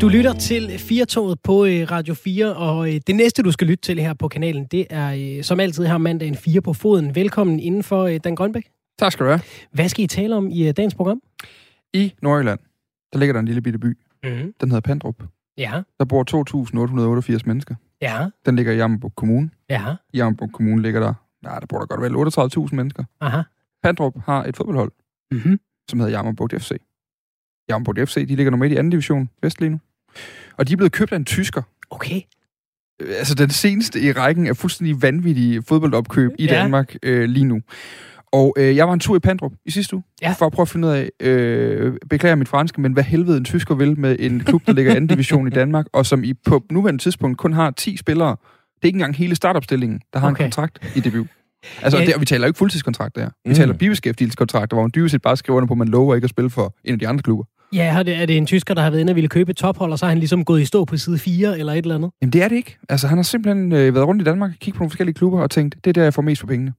Du lytter til Firtoget på øh, Radio 4, og øh, det næste, du skal lytte til her på kanalen, det er øh, som altid her mandagen 4 på foden. Velkommen inden for Dan Grønbæk. Tak skal du have. Hvad skal I tale om i dagens program? I Nordjylland, der ligger der en lille bitte by. Mm-hmm. Den hedder Pandrup. Ja. Der bor 2.888 mennesker. Ja. Den ligger i Jammerburg Kommune. Ja. I Jammerburg Kommune ligger der, nej, der bor der godt vel 38.000 mennesker. Aha. Pandrup har et fodboldhold, mm-hmm. som hedder Jammerburg FC. Jammerburg FC, de ligger nummer 1 i anden division, vest lige nu. Og de er blevet købt af en tysker. Okay. Øh, altså den seneste i rækken af fuldstændig vanvittige fodboldopkøb i ja. Danmark øh, lige nu. Og øh, jeg var en tur i Pandrup i sidste uge, ja. for at prøve at finde ud af, øh, beklager mit franske, men hvad helvede en tysker vil med en klub, der ligger i anden division i Danmark, og som i på nuværende tidspunkt kun har 10 spillere. Det er ikke engang hele startopstillingen, der har okay. en kontrakt i debut. Altså, ja. det, vi taler ikke fuldtidskontrakter her. Vi mm. taler bibeskæftigelseskontrakter, hvor man dybest set bare skriver under på, at man lover ikke at spille for en af de andre klubber. Ja, er det, er det en tysker, der har været inde og ville købe et tophold, og så har han ligesom gået i stå på side 4 eller et eller andet? Jamen det er det ikke. Altså han har simpelthen øh, været rundt i Danmark, kigget på nogle forskellige klubber og tænkt, det er der, jeg får mest for pengene.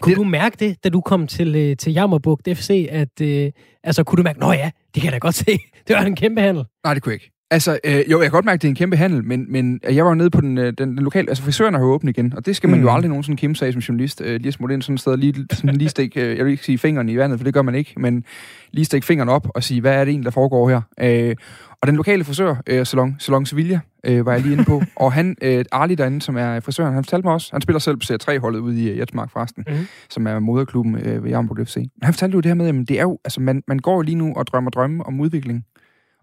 Kunne det... du mærke det, da du kom til, øh, til Jammerbugt FC, at øh, altså kunne du mærke, nå ja, det kan jeg da godt se, *laughs* det var en kæmpe handel? Nej, det kunne jeg ikke. Altså, øh, jo, jeg kan godt mærke, at det er en kæmpe handel, men, men jeg var nede på den, øh, den, den lokale... Altså, frisøren har åbent igen, og det skal man mm. jo aldrig nogensinde kæmpe sig som journalist. Øh, lige smut ind sådan et sted, lige, sådan, lige stik, øh, jeg vil ikke sige fingeren i vandet, for det gør man ikke, men lige stikke fingeren op og sige, hvad er det egentlig, der foregår her? Øh, og den lokale frisør, øh, Salon, Salon Sevilla, øh, var jeg lige inde på, *laughs* og han, øh, Arli derinde, som er frisøren, han fortalte mig også, han spiller selv på C3-holdet ude i Jetsmark forresten, mm. som er moderklubben øh, ved Jammerburg FC. Men han fortalte jo det her med, at det er jo, altså, man, man går lige nu og drømmer drømme om udvikling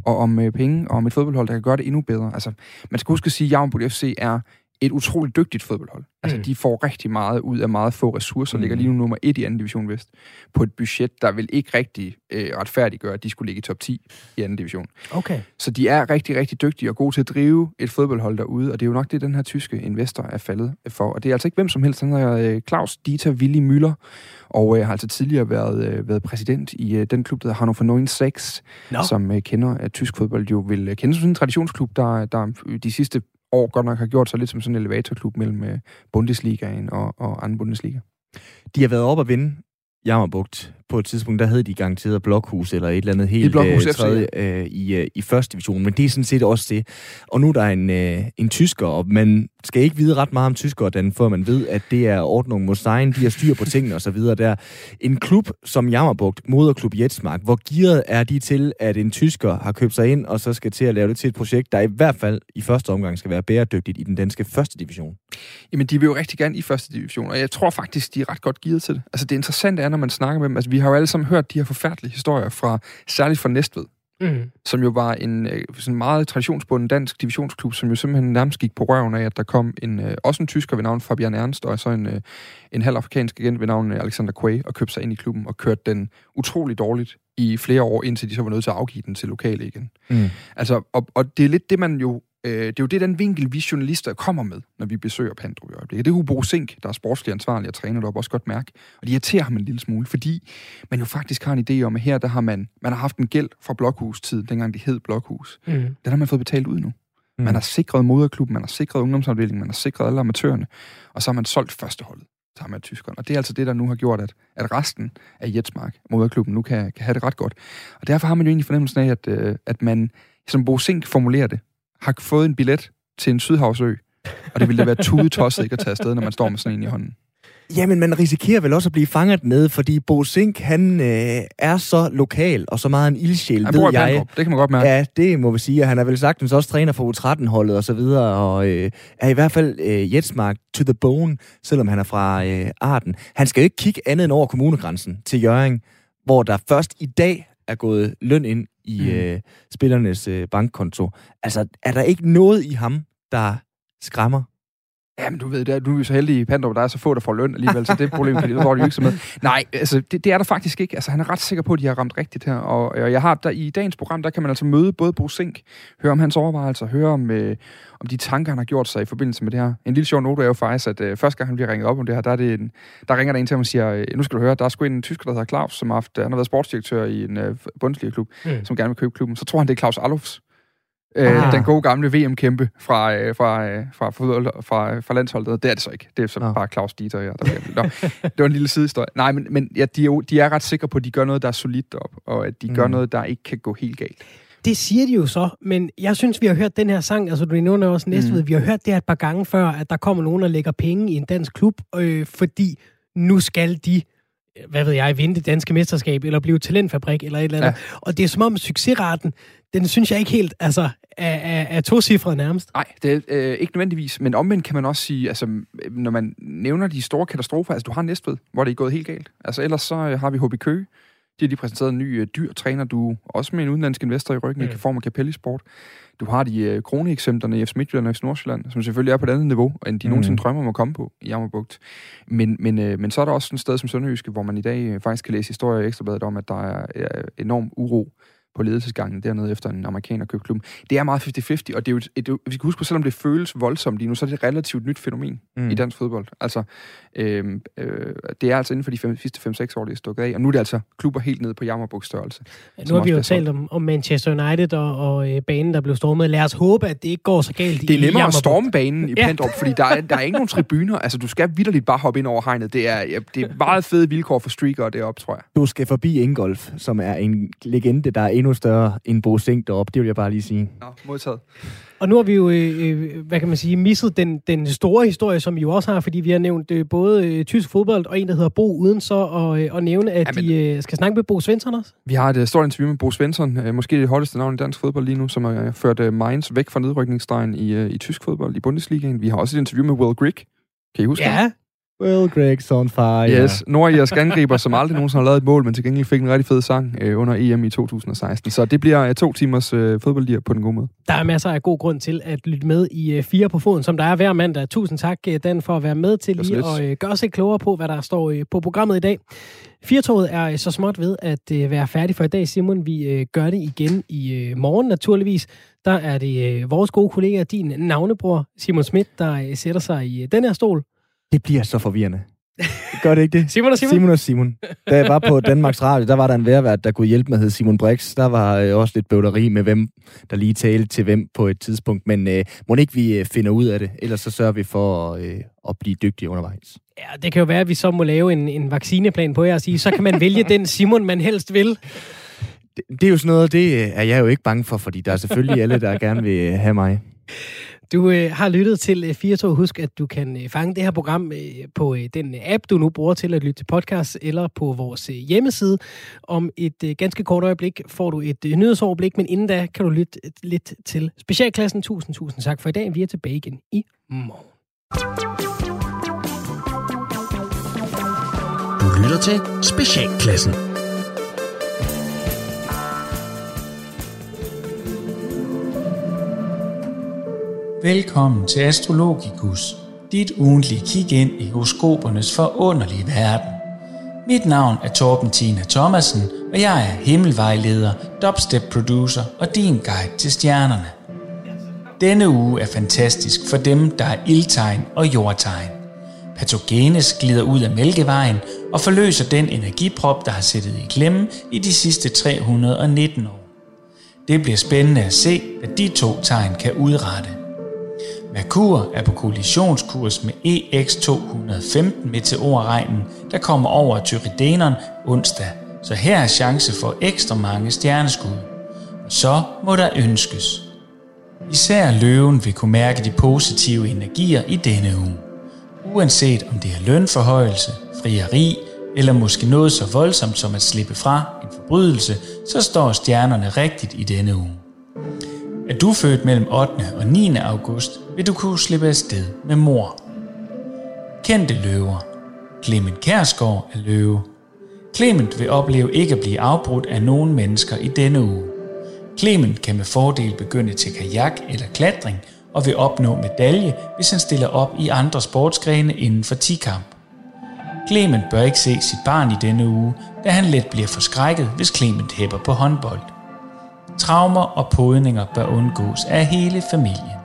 og om øh, penge, og om et fodboldhold, der kan gøre det endnu bedre. Altså, man skal huske at sige, at Javnbund FC er et utroligt dygtigt fodboldhold. Altså, mm. de får rigtig meget ud af meget få ressourcer, mm. ligger lige nu nummer et i anden division vest, på et budget, der vil ikke rigtig øh, retfærdiggøre, at de skulle ligge i top 10 i anden division. Okay. Så de er rigtig, rigtig dygtige og gode til at drive et fodboldhold derude, og det er jo nok det, den her tyske investor er faldet for. Og det er altså ikke hvem som helst, han er øh, Claus Dieter Willy Müller, og øh, har altså tidligere været, øh, været præsident i øh, den klub, der hedder Hannover 96, no. som øh, kender at tysk fodbold jo vil øh, kende som en traditionsklub, der, der de sidste år godt nok har gjort sig lidt som sådan en elevatorklub mellem øh, Bundesligaen og, og anden Bundesliga. De har været op at vinde Jammerbugt. På et tidspunkt, der havde de garanteret Blokhus eller et eller andet helt Blokhus øh, tredje øh, i, øh, i første division. Men det er sådan set også det. Og nu er der en, øh, en tysker, og man skal ikke vide ret meget om tyskere, den, før man ved, at det er ordning mod Stein, de har styr på tingene osv. Der. En klub som Jammerbugt, moderklub Jetsmark, hvor gearet er de til, at en tysker har købt sig ind, og så skal til at lave det til et projekt, der i hvert fald i første omgang skal være bæredygtigt i den danske første division? Jamen, de vil jo rigtig gerne i første division, og jeg tror faktisk, de er ret godt gearet til det. Altså, det interessante er, når man snakker med dem, altså, vi har jo alle sammen hørt de her forfærdelige historier fra, særligt fra Næstved, mm. som jo var en øh, sådan meget traditionsbunden dansk divisionsklub, som jo simpelthen nærmest gik på røven af, at der kom en, øh, også en tysker ved navn Fabian Ernst, og så en, øh, en halv afrikansk agent ved navn Alexander Quay, og købte sig ind i klubben og kørte den utrolig dårligt i flere år, indtil de så var nødt til at afgive den til lokale igen. Mm. Altså, og, og det er lidt det, man jo Øh, det er jo det, den vinkel, vi journalister kommer med, når vi besøger Pandrup i øjeblikket. Det er Hugo Sink, der er sportslig ansvarlig og træner deroppe, også godt mærke. Og det irriterer ham en lille smule, fordi man jo faktisk har en idé om, at her der har man, man har haft en gæld fra Blokhus-tid, dengang det hed Blokhus. Mm. Den har man fået betalt ud nu. Mm. Man har sikret moderklubben, man har sikret ungdomsafdelingen, man har sikret alle amatørerne, og så har man solgt førsteholdet sammen med tyskerne. Og det er altså det, der nu har gjort, at, at resten af Jetsmark, moderklubben, nu kan, kan have det ret godt. Og derfor har man jo egentlig fornemmelsen af, at, øh, at man, som Bo Sink formulerer det, har fået en billet til en sydhavsø, og det ville da være tude tosset ikke at tage afsted, når man står med sådan en i hånden. Jamen, man risikerer vel også at blive fanget med, fordi Bo Sink, han øh, er så lokal og så meget en ildsjæl, han ved jeg. Det kan man godt mærke. Ja, det må vi sige. Han er vel sagtens også træner for U13-holdet og så videre, og øh, er i hvert fald øh, Jetsmark to the bone, selvom han er fra øh, Arden. Han skal jo ikke kigge andet end over kommunegrænsen til Jøring, hvor der først i dag er gået løn ind i mm. øh, spillernes øh, bankkonto. Altså, er der ikke noget i ham, der skræmmer? Ja, men du ved, det er, du er så heldig i Pandrup, der er så få, der får løn alligevel, så det problem kan de, får de jo ikke så med. Nej, altså, det, det, er der faktisk ikke. Altså, han er ret sikker på, at de har ramt rigtigt her. Og, og jeg har der i dagens program, der kan man altså møde både Bo Sink, høre om hans overvejelser, høre om, øh, om de tanker, han har gjort sig i forbindelse med det her. En lille sjov note er jo faktisk, at øh, første gang han bliver ringet op om det her, der, er det en, der ringer der en til ham og siger, øh, nu skal du høre, der er sgu en tysker, der hedder Claus, som har, haft, han har været sportsdirektør i en øh, Bundesliga-klub, mm. som gerne vil købe klubben. Så tror han, det er Claus Alofs. Øh, ah. Den gode gamle VM-kæmpe fra, øh, fra, øh, fra, fra, fra, fra landsholdet. Det er det så ikke. Det er så ah. bare Claus Dieter. Ja, der Nå, det var en lille sidehistorie. Nej, men, men ja, de, er, de er ret sikre på, at de gør noget, der er solidt op, og at de mm. gør noget, der ikke kan gå helt galt. Det siger de jo så, men jeg synes, vi har hørt den her sang, altså du nævner også næste mm. vi har hørt det her et par gange før, at der kommer nogen, der lægger penge i en dansk klub, øh, fordi nu skal de hvad ved jeg, vinde det danske mesterskab, eller blive talentfabrik, eller et eller andet. Ja. Og det er som om succesraten, den synes jeg ikke helt, altså, er, er, er to cifre nærmest. Nej, det er øh, ikke nødvendigvis, men omvendt kan man også sige, altså, når man nævner de store katastrofer, altså du har Næstved, hvor det er gået helt galt. Altså ellers så øh, har vi HB Køge, de har lige præsenteret en ny øh, dyr træner, du også med en udenlandsk investor i ryggen, mm. i form af Capelli Sport. Du har de øh, kroneeksemplerne i F. Midtjylland og F. Nordsjælland, som selvfølgelig er på et andet niveau, end de mm. nogensinde drømmer om at komme på i Jammerbugt. Men, men, øh, men så er der også et sted som Sønderjyske, hvor man i dag øh, faktisk kan læse historier i Ekstrabladet om, at der er, er enorm uro på ledelsesgangen dernede efter en amerikaner købt klubben. Det er meget 50-50, og det er jo et, et, vi skal huske på, selvom det føles voldsomt lige nu, så er det et relativt nyt fænomen mm. i dansk fodbold. Altså, øh, øh, det er altså inden for de fem, sidste 5-6 år, det er stukket af, og nu er det altså klubber helt nede på jammerbuksstørrelse. Ja, nu har vi jo talt om, om Manchester United og, og øh, banen, der blev stormet. Lad os håbe, at det ikke går så galt Det er nemmere at storme banen i *laughs* Pandrup, ja. fordi der er, der er ikke nogen tribuner. Altså, du skal vidderligt bare hoppe ind over hegnet. Det er, ja, det er meget fede vilkår for streaker deroppe, tror jeg. Du skal forbi Ingolf, som er en legende, der er endnu større end Bo Sink deroppe, det vil jeg bare lige sige. Nå, modtaget. Og nu har vi jo, øh, øh, hvad kan man sige, misset den, den store historie, som vi jo også har, fordi vi har nævnt øh, både øh, tysk fodbold og en, der hedder Bo, uden så at, øh, at nævne, at Jamen, de øh, skal snakke med Bo Svensson også. Vi har et uh, stort interview med Bo Svensson, øh, måske det hotteste navn i dansk fodbold lige nu, som har ført øh, Mainz væk fra nedrykningsstregen i, øh, i tysk fodbold i Bundesligaen. Vi har også et interview med Will Grigg. Kan I huske Ja, Will Greg's on fire. Yes, nordirsk angriber, som aldrig nogensinde har lavet et mål, men til gengæld fik en rigtig fed sang øh, under EM i 2016. Så det bliver øh, to timers øh, fodboldlier på den gode måde. Der er masser af god grund til at lytte med i øh, Fire på Foden, som der er hver mandag. Tusind tak, øh, Dan, for at være med til lige at øh, gøre sig klogere på, hvad der står øh, på programmet i dag. Firtoget er øh, så småt ved at øh, være færdig for i dag, Simon. Vi øh, gør det igen i øh, morgen, naturligvis. Der er det øh, vores gode kollega, din navnebror, Simon Schmidt, der øh, sætter sig i øh, den her stol. Det bliver så forvirrende. Gør det ikke det? *laughs* Simon og Simon? Simon og Simon. Da jeg var på Danmarks Radio, der var der en værvært, der kunne hjælpe med, hed Simon Brix. Der var øh, også lidt bøvleri med, hvem der lige talte til hvem på et tidspunkt. Men øh, må ikke vi øh, finder ud af det? Ellers så sørger vi for øh, at blive dygtige undervejs. Ja, det kan jo være, at vi så må lave en, en vaccineplan på jer og sige, så kan man vælge den Simon, man helst vil. Det, det er jo sådan noget, det er jeg jo ikke bange for, fordi der er selvfølgelig alle, der gerne vil have mig. Du øh, har lyttet til øh, Husk, at du kan øh, fange det her program øh, på øh, den øh, app, du nu bruger til at lytte til podcast, eller på vores øh, hjemmeside. Om et øh, ganske kort øjeblik får du et øh, nyhedsoverblik, men inden da kan du lytte øh, lidt til specialklassen. Tusind, tusind tak for i dag. Vi er tilbage igen i morgen. Du lytter til Specialklassen. Velkommen til Astrologikus, dit ugentlige kig ind i horoskopernes forunderlige verden. Mit navn er Torben Tina Thomasen, og jeg er himmelvejleder, dubstep producer og din guide til stjernerne. Denne uge er fantastisk for dem, der er ildtegn og jordtegn. Patogenes glider ud af mælkevejen og forløser den energiprop, der har siddet i klemme i de sidste 319 år. Det bliver spændende at se, hvad de to tegn kan udrette. Merkur er på kollisionskurs med EX215 meteorregnen, der kommer over Tyrideneren onsdag, så her er chance for ekstra mange stjerneskud. Og så må der ønskes. Især løven vil kunne mærke de positive energier i denne uge. Uanset om det er lønforhøjelse, frieri eller måske noget så voldsomt som at slippe fra en forbrydelse, så står stjernerne rigtigt i denne uge. Er du født mellem 8. og 9. august, vil du kunne slippe afsted med mor. Kendte løver. Clement Kærsgaard er løve. Clement vil opleve ikke at blive afbrudt af nogen mennesker i denne uge. Clement kan med fordel begynde til kajak eller klatring, og vil opnå medalje, hvis han stiller op i andre sportsgrene inden for 10-kamp. Clement bør ikke se sit barn i denne uge, da han let bliver forskrækket, hvis Clement hæpper på håndbold. Traumer og podninger bør undgås af hele familien.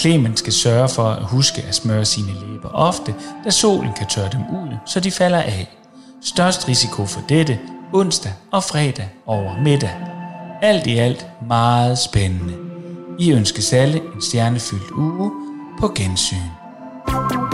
Clemens skal sørge for at huske at smøre sine læber ofte, da solen kan tørre dem ud, så de falder af. Størst risiko for dette onsdag og fredag over middag. Alt i alt meget spændende. I ønsker alle en stjernefyldt uge på gensyn. thank you